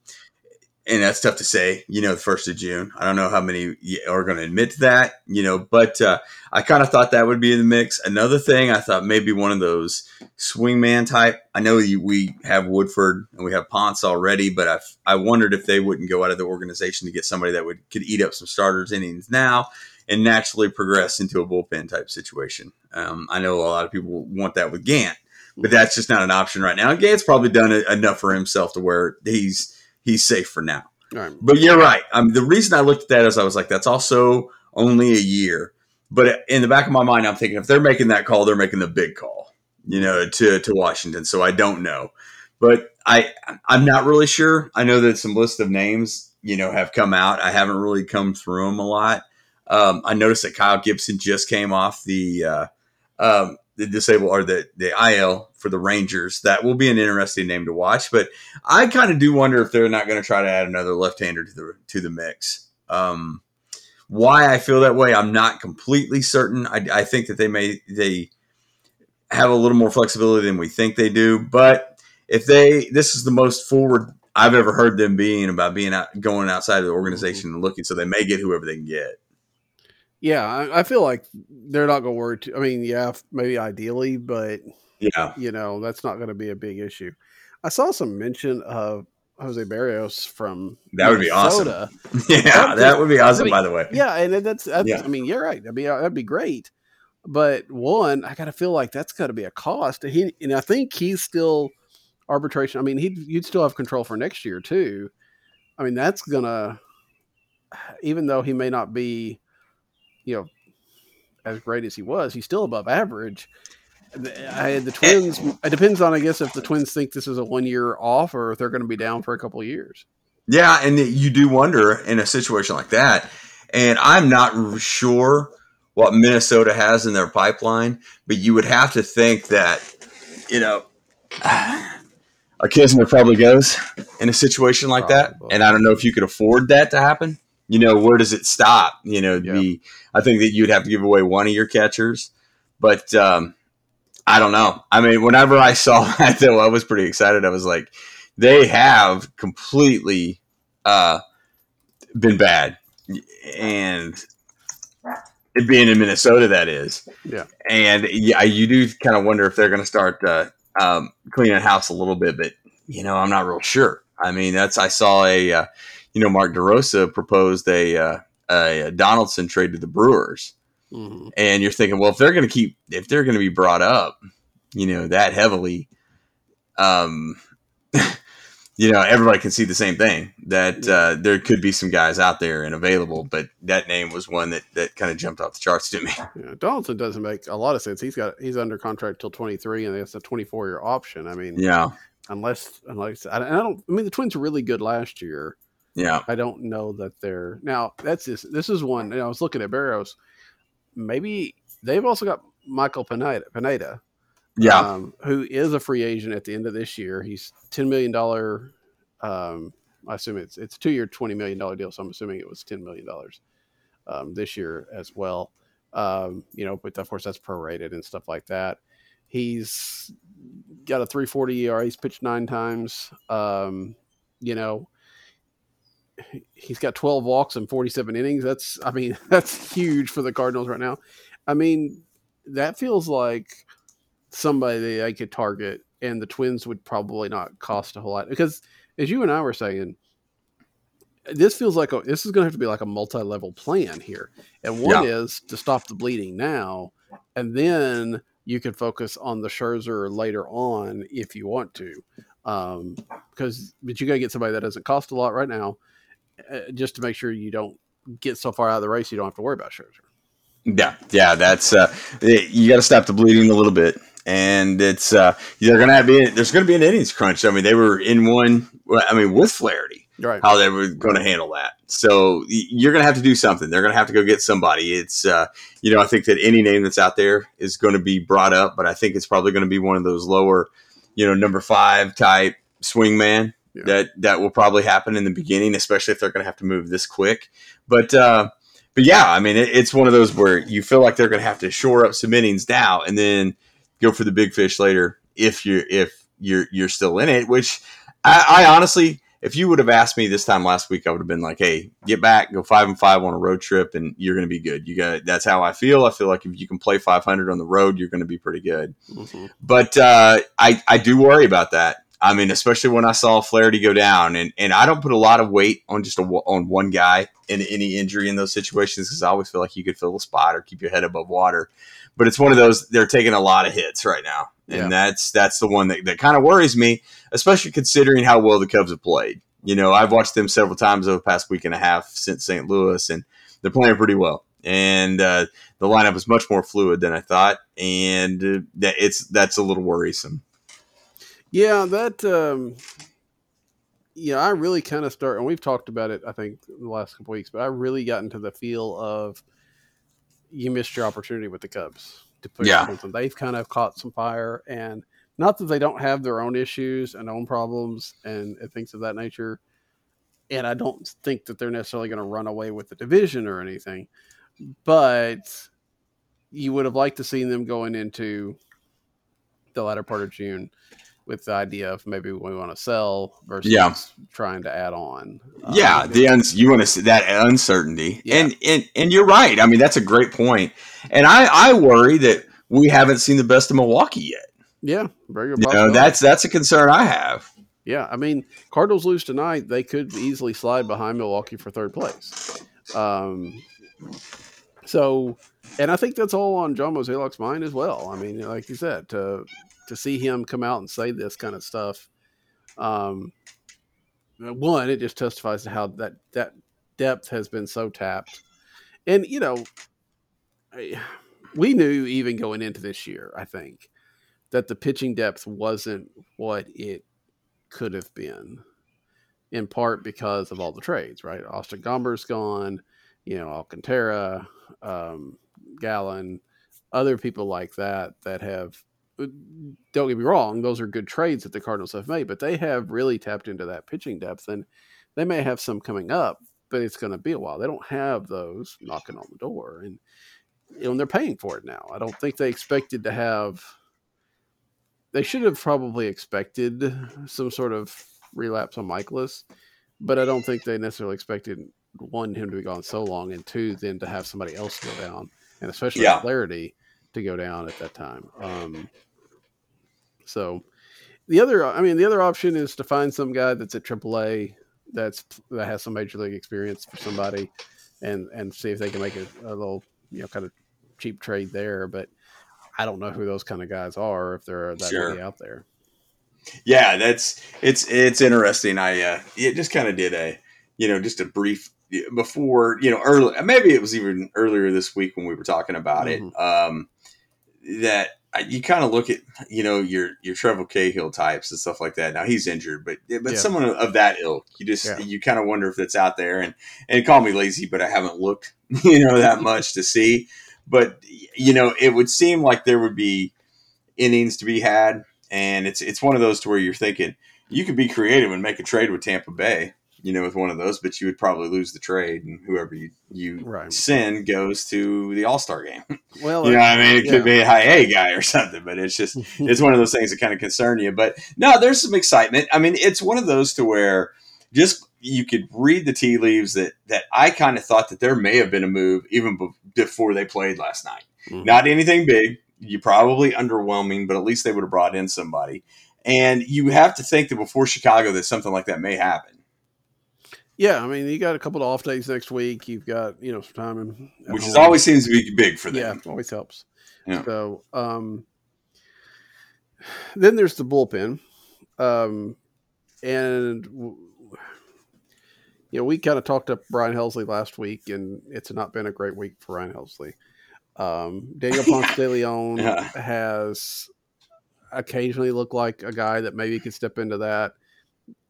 and that's tough to say, you know, the first of June. I don't know how many are going to admit to that, you know, but uh, I kind of thought that would be in the mix. Another thing, I thought maybe one of those swingman type. I know we have Woodford and we have Ponce already, but I I wondered if they wouldn't go out of the organization to get somebody that would could eat up some starters innings now and naturally progress into a bullpen type situation. Um, I know a lot of people want that with Gant, but that's just not an option right now. Gant's probably done enough for himself to where he's he's safe for now. Right. But you're right. I mean, the reason I looked at that is I was like, that's also only a year. But in the back of my mind, I'm thinking if they're making that call, they're making the big call, you know, to to Washington. So I don't know, but I I'm not really sure. I know that some list of names, you know, have come out. I haven't really come through them a lot. Um, I noticed that Kyle Gibson just came off the uh, um, the disabled or the the IL for the Rangers. That will be an interesting name to watch. But I kind of do wonder if they're not going to try to add another left-hander to the to the mix. Um, why I feel that way, I'm not completely certain. I, I think that they may they have a little more flexibility than we think they do. But if they, this is the most forward I've ever heard them being about being out, going outside of the organization and looking, so they may get whoever they can get. Yeah, I, I feel like they're not going to worry. Too, I mean, yeah, maybe ideally, but yeah, you know, that's not going to be a big issue. I saw some mention of Jose Berrios from that would Minnesota. be awesome. *laughs* yeah, that would be awesome. I mean, by the way, yeah, and that's, that's yeah. I mean, you're right. That'd be that'd be great. But one, I got to feel like that's got to be a cost. He and I think he's still arbitration. I mean, he you'd still have control for next year too. I mean, that's gonna, even though he may not be you know, as great as he was, he's still above average. I, the eh. Twins. It depends on, I guess, if the Twins think this is a one year off or if they're going to be down for a couple of years. Yeah, and you do wonder in a situation like that. And I'm not sure what Minnesota has in their pipeline, but you would have to think that, you know, *sighs* a Knizner probably goes in a situation like probably. that. And I don't know if you could afford that to happen you know, where does it stop? You know, yeah. the I think that you'd have to give away one of your catchers, but um, I don't know. I mean, whenever I saw *laughs* that, though, I was pretty excited. I was like, they have completely uh, been bad, and it being in Minnesota, that is. Yeah. And yeah, you do kind of wonder if they're going to start uh, um, cleaning house a little bit, but you know, I'm not real sure. I mean, that's I saw a. Uh, you know, Mark DeRosa proposed a, uh, a Donaldson trade to the Brewers. Mm-hmm. And you're thinking, well, if they're going to keep, if they're going to be brought up, you know, that heavily, um, *laughs* you know, everybody can see the same thing that uh, there could be some guys out there and available, but that name was one that, that kind of jumped off the charts to me. *laughs* Yeah, Donaldson doesn't make a lot of sense. He's got he's under contract till 23, and it's a 24 year option. I mean, yeah, unless unless I, I don't. I mean, the Twins were really good last year. Yeah. I don't know that they're now that's this this is one I was looking at Berrios. Maybe they've also got Michael Pineda, Pineda yeah, um, who is a free agent at the end of this year. He's ten million dollar. Um, I assume it's it's two year twenty million dollar deal, so I'm assuming it was ten million dollars um, this year as well. Um, you know, but of course that's prorated and stuff like that. He's got a 340 ER. He's pitched nine times. Um, you know, he's got 12 walks and 47 innings. That's, I mean, *laughs* that's huge for the Cardinals right now. I mean, that feels like somebody they could target, and the Twins would probably not cost a whole lot because, as you and I were saying, this feels like a, this is going to have to be like a multi-level plan here. And one Yeah. is to stop the bleeding now, and then you can focus on the Scherzer later on if you want to. Um, because but you got to get somebody that doesn't cost a lot right now, uh, just to make sure you don't get so far out of the race you don't have to worry about Scherzer. Yeah, yeah, that's uh, you got to stop the bleeding a little bit, and it's uh, they're gonna have be there's gonna be an innings crunch. I mean, they were in one. I mean, with Flaherty, Right. how they were going to handle that. So you're going to have to do something. They're going to have to go get somebody. It's uh, you know, I think that any name that's out there is going to be brought up, but I think it's probably going to be one of those lower, you know, number five type swingman Yeah. that that will probably happen in the beginning, especially if they're going to have to move this quick. But uh, but yeah, I mean, it, it's one of those where you feel like they're going to have to shore up some innings now and then go for the big fish later if you're if you're you're still in it. Which I, I honestly, if you would have asked me this time last week, I would have been like, "Hey, get back, go five and five on a road trip, and you're going to be good." You got that's how I feel. I feel like if you can play 500 on the road, you're going to be pretty good. Mhm. But uh, I I do worry about that. I mean, especially when I saw Flaherty go down, and, and I don't put a lot of weight on just a, on one guy in any injury in those situations because I always feel like you could fill a spot or keep your head above water. But it's one of those they're taking a lot of hits right now, and Yeah. that's that's the one that, that kind of worries me, especially considering how well the Cubs have played. You know, I've watched them several times over the past week and a half since St. Louis, and they're playing pretty well. And uh, the lineup is much more fluid than I thought, and uh, that it's that's a little worrisome. Yeah, that um yeah, I really kind of start and we've talked about it I think the last couple weeks, but I really got into the feel of you missed your opportunity with the Cubs to push Yeah. something. They've kind of caught some fire and not that they don't have their own issues and own problems and, and things of that nature. And I don't think that they're necessarily going to run away with the division or anything. But you would have liked to seen them going into the latter part of June with the idea of maybe we want to sell versus Yeah. trying to add on. Yeah, Um, the uns- you want to see that uncertainty, Yeah. and, and and you're right. I mean, that's a great point, and I I worry that we haven't seen the best of Milwaukee yet. yeah, very good. You know, that's that's a concern I have. yeah. I mean, Cardinals lose tonight, they could easily slide behind Milwaukee for third place. Um, so, and I think that's all on John Mozeliak's mind as well. I mean, like you said, to to see him come out and say this kind of stuff, um, one, it just testifies to how that that depth has been so tapped, and you know, I- we knew even going into this year, I think, that the pitching depth wasn't what it could have been, in part because of all the trades, right? Austin Gomber's gone, you know, Alcantara, um, Gallen, other people like that that have. Uh, Don't get me wrong; those are good trades that the Cardinals have made, but they have really tapped into that pitching depth, and they may have some coming up, but it's going to be a while. They don't have those knocking on the door, and you know, and they're paying for it now. I don't think they expected to have. They should have probably expected some sort of relapse on Mikolas, but I don't think they necessarily expected one him to be gone so long, and two then to have somebody else go down, and especially Yeah. Flaherty to go down at that time. Um, so the other, I mean, the other option is to find some guy that's at AAA that's that has some major league experience for somebody, and and see if they can make a, a little you know kind of cheap trade there. But I don't know who those kind of guys are if there are that Sure. many out there. Yeah, that's it's it's interesting. I uh, it just kind of did a you know just a brief before you know early maybe it was even earlier this week when we were talking about it um, that you kind of look at you know your your Trevor Cahill types and stuff like that. Now he's injured, but but Yeah. someone of that ilk, you just Yeah. you kind of wonder if that's out there. And and call me lazy, but I haven't looked *laughs* you know that much to see. But you know it would seem like there would be innings to be had, and it's it's one of those to where you're thinking you could be creative and make a trade with Tampa Bay. You know, with one of those, but you would probably lose the trade, and whoever you, you Right. send goes to the All Star game. *laughs* Well, You know I mean? It yeah. could be a high A guy or something, but it's just *laughs* it's one of those things that kind of concern you. But no, there's some excitement. I mean, it's one of those to where just you could read the tea leaves that that I kind of thought that there may have been a move even before they played last night. Mhm. Not anything big. You probably underwhelming, but at least they would have brought in somebody. And you have to think that before Chicago, that something like that may happen, Yeah, I mean, you got a couple of off days next week. You've got you know some time, in, which is always seems to be big for them. yeah, always helps. Yeah. So, um, then there's the bullpen, um, and you know we kind of talked up Brian Helsley last week, and it's not been a great week for Ryan Helsley. Um, Daniel *laughs* Ponce de Leon Yeah. has occasionally looked like a guy that maybe could step into that,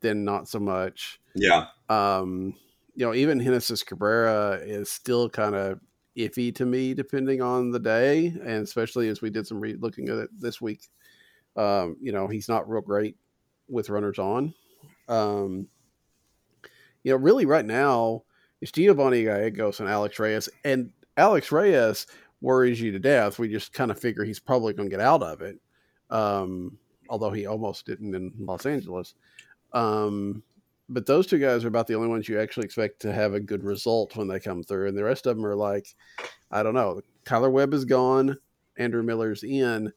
then not so much. Yeah. Um, you know, even Genesis Cabrera is still kind of iffy to me, depending on the day, and especially as we did some re- looking at it this week. Um, you know, he's not real great with runners on. Um, you know, really right now it's Giovanni Gallegos and Alex Reyes, and Alex Reyes worries you to death. We just kind of figure he's probably going to get out of it, um, although he almost didn't in Los Angeles. Um, but those two guys are about the only ones you actually expect to have a good result when they come through, and the rest of them are like, I don't know. Tyler Webb is gone, Andrew Miller's in,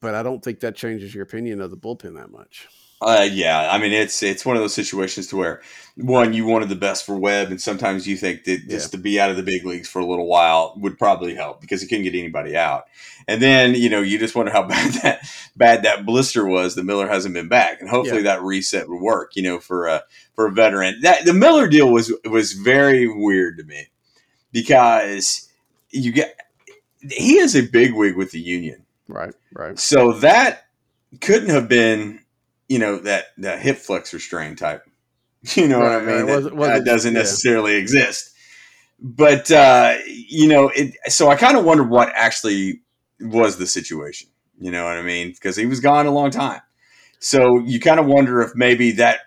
but I don't think that changes your opinion of the bullpen that much. Uh, yeah, I mean it's it's one of those situations to where one you wanted the best for Webb, and sometimes you think that just to be out of the big leagues for a little while would probably help because he couldn't get anybody out, and then you know you just wonder how *laughs* bad that bad that blister was that Miller hasn't been back, and hopefully that reset would work, you know, for a for a veteran. That the Miller deal was was very weird to me because you get he is a big wig with the union. Right, right. So that couldn't have been, you know, that that hip flexor strain type. *laughs* You know Right, what I mean? It That, wasn't- wasn't- that doesn't yeah. necessarily exist. But uh, you know, it. So I kind of wondered what actually was the situation. You know what I mean? Because he was gone a long time. So you kind of wonder if maybe that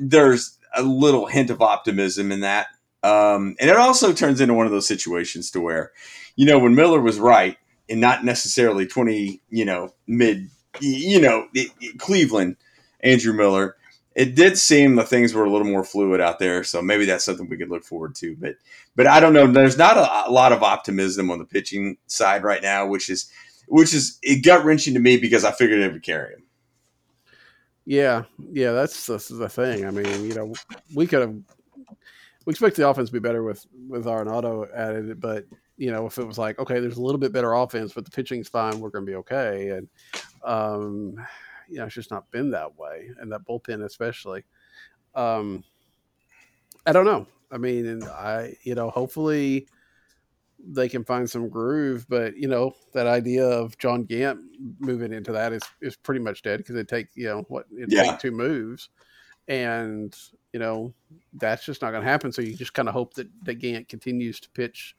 there's a little hint of optimism in that. Um, and it also turns into one of those situations to where, you know, when Miller was right and not necessarily 20, you know, mid, you know, it- it- Cleveland, Andrew Miller, it did seem the things were a little more fluid out there. So maybe that's something we could look forward to. But, but I don't know. There's not a, a lot of optimism on the pitching side right now, which is, which is it gut wrenching to me because I figured it would carry him. Yeah, yeah, that's the, the thing. I mean, you know, we could have we expect the offense to be better with with Arenado added, but you know, if it was like, okay, there's a little bit better offense, but the pitching's fine, we're going to be okay. And um, you know, it's just not been that way, and that bullpen especially. Um, I don't know. I mean, and I, you know, hopefully they can find some groove, but you know, that idea of John Gant moving into that is is pretty much dead because it take you know what it Yeah. take two moves, and you know that's just not going to happen. So you just kind of hope that that Gant continues to pitch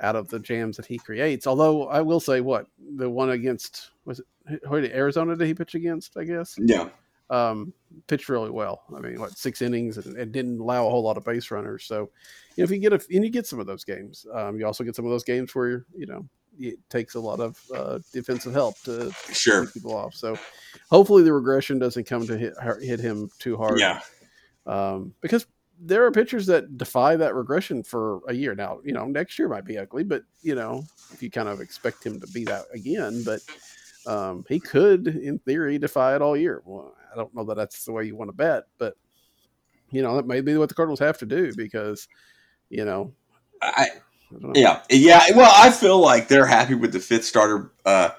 out of the jams that he creates. Although I will say, what the one against was it who did Arizona did he pitch against? I guess Yeah. um, pitched really well. I mean, what six innings and, and didn't allow a whole lot of base runners. So, you know, if you get a and you get some of those games, um, you also get some of those games where you know it takes a lot of uh, defensive help to Sure. keep people off. So, hopefully, the regression doesn't come to hit hit him too hard. Yeah. um, because there are pitchers that defy that regression for a year now. You know, next year might be ugly, but you know, if you kind of expect him to be that again, but um, he could, in theory, defy it all year. Well, I don't know that that's the way you want to bet, but you know, that may be what the Cardinals have to do because, you know, I, I don't know. Yeah, yeah. Well, I feel like they're happy with the fifth starter uh,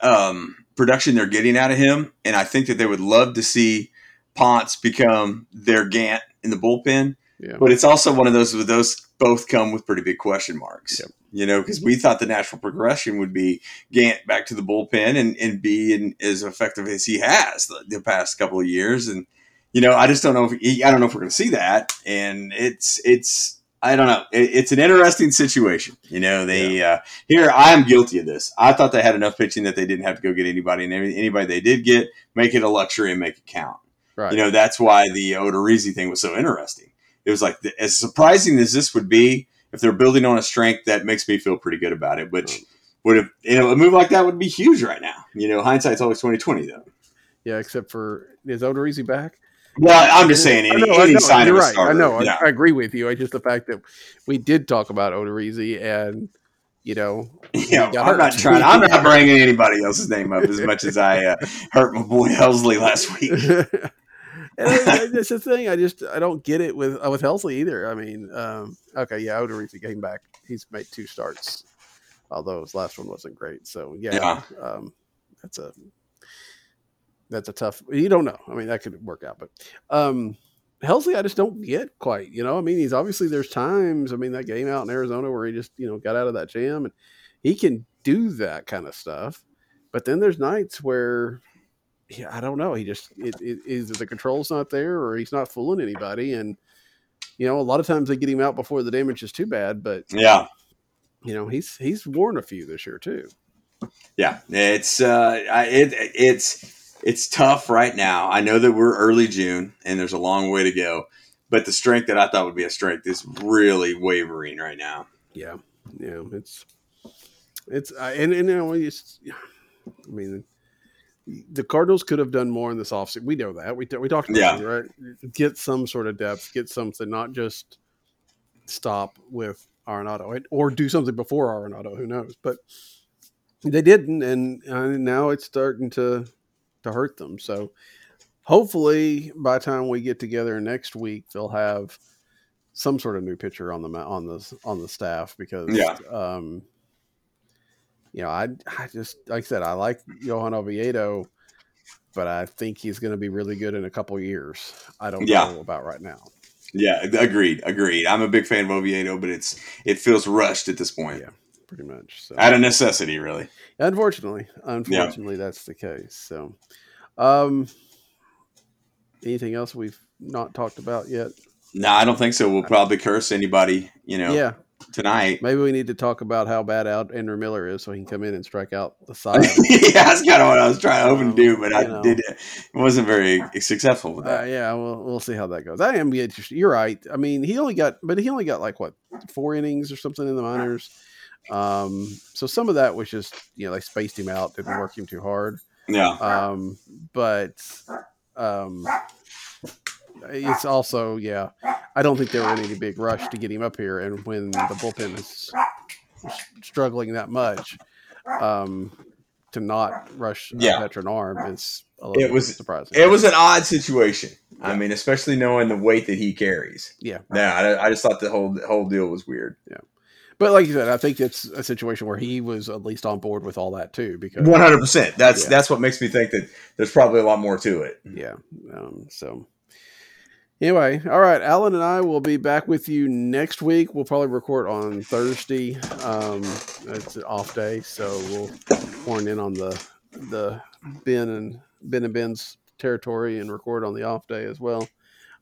um, production they're getting out of him, and I think that they would love to see Ponce become their Gant in the bullpen. yeah, But it's also one of those where those both come with pretty big question marks. Yep. You know, because we thought the natural progression would be Gant back to the bullpen and, and be in, as effective as he has the, the past couple of years. And you know, I just don't know if I don't know if we're going to see that. And it's it's I don't know. It, it's an interesting situation. You know, they uh, here I am guilty of this. I thought they had enough pitching that they didn't have to go get anybody, and anybody they did get, make it a luxury and make it count. Right. You know, that's why the Odorizzi thing was so interesting. It was like as surprising as this would be if they're building on a strength that makes me feel pretty good about it. Which would have you know a move like that would be huge right now. You know, hindsight's always twenty twenty though. yeah, except for is Odorizzi back? Well, I'm just saying I any, know, I any know, sign you're of a right. starter. I know. I- Yeah. I, agree with you. I just the fact that we did talk about Odorizzi and you know, *laughs* Yeah, I'm not trying. I'm not *laughs* bringing anybody else's name up as much as I uh, hurt my boy Helsley last week. *laughs* and I, that's the thing. I just I don't get it with uh, with Helsley either. I mean, um, okay, yeah, Odorizzi came back. He's made two starts, although his last one wasn't great. So yeah, Yeah. Um, that's a that's a tough. You don't know. I mean, that could work out, but um, Helsley, I just don't get quite. You know, I mean, he's obviously there's times. I mean, that game out in Arizona where he just you know got out of that jam and he can do that kind of stuff. But then there's nights where I don't know. He just it, it, either the control's not there or he's not fooling anybody. And you know, a lot of times they get him out before the damage is too bad. But Yeah, you know, he's he's worn a few this year too. yeah. It's uh, it it's it's tough right now. I know that we're early June and there's a long way to go, but the strength that I thought would be a strength is really wavering right now. Yeah, yeah. It's it's I and and you know, it's, I mean. The Cardinals could have done more in this offseason. We know that. We, we talked about Yeah. it, right? Get some sort of depth, get something, not just stop with Arenado or do something before Arenado. Who knows? But they didn't, and, now it's starting to to hurt them. So hopefully, by the time we get together next week, they'll have some sort of new pitcher on the on the on the staff because Yeah. um, you know, I I just like I said, I like Johan Oviedo, but I think he's going to be really good in a couple years. I don't Yeah. know about right now. Yeah, agreed, agreed. I'm a big fan of Oviedo, but it's it feels rushed at this point, Yeah. Pretty much. So. out of necessity, really. Unfortunately, unfortunately, that's the case. So, um, anything else we've not talked about yet? No, I don't think so. We'll probably curse anybody, you know, Yeah, tonight. maybe we need to talk about how bad out Andrew Miller is, so he can come in and strike out the *laughs* side. yeah, that's kind of what I was trying to hoping to do, but I know. did it wasn't very successful with Uh, that. yeah, we'll we'll see how that goes. I am interested. You're right. I mean, he only got, but he only got like what four innings or something in the minors. Um, so some of that was just you know they spaced him out, didn't work him too hard. Yeah, Um, but um, it's also yeah, I don't think there were any big rush to get him up here, and when the bullpen is struggling that much, um, to not rush Yeah. a veteran arm is a little It was- surprising. it was an odd situation. I mean, especially knowing the weight that he carries. Yeah. yeah. I, I just thought the whole the whole deal was weird. Yeah. But like you said, I think it's a situation where he was at least on board with all that too, because One hundred percent. That's Yeah. that's what makes me think that there's probably a lot more to it. yeah. Um, so anyway, all right, Alan and I will be back with you next week. We'll probably record on Thursday. Um, it's an off day, so we'll horn in on the the Ben and Ben and Ben's territory and record on the off day as well.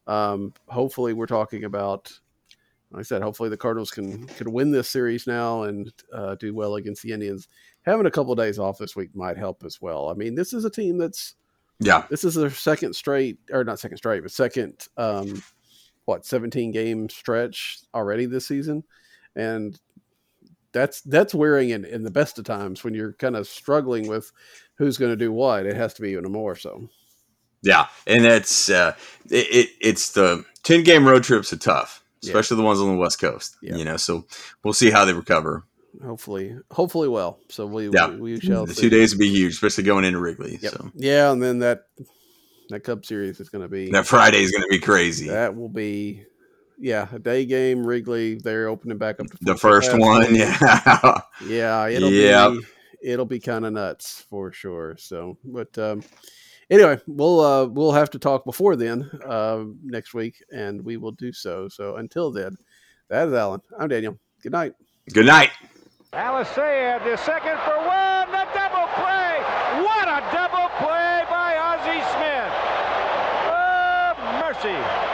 Um, hopefully, we're talking about. Like I said, hopefully the Cardinals can can win this series now and uh, do well against the Indians. Having a couple of days off this week might help as well. I mean, this is a team that's Yeah, this is their second straight or not second straight but second um what 17 game stretch already this season and that's that's wearing in, in the best of times when you're kind of struggling with who's going to do what it has to be even more so yeah, and it's uh, it, it it's the ten game road trips are tough, Yeah. especially the ones on the West Coast. Yeah. You know, so we'll see how they recover. Hopefully hopefully well so we Yeah. we, we shall the see. two days will be huge, especially going into Wrigley. Yep. So yeah and then that that cup series is going to be that Friday is going to be crazy. that will be yeah a day game wrigley they're opening back up the first one, *laughs* yeah. Yeah, it'll Yep. be it'll be kind of nuts for sure. So, but um, anyway, we'll uh, we'll have to talk before then uh, next week, and we will do so. So until then, that is Alan. I'm Daniel. Good night. Good night. Alisea, the second for one, the double play. What a double play by Ozzie Smith. Oh, mercy.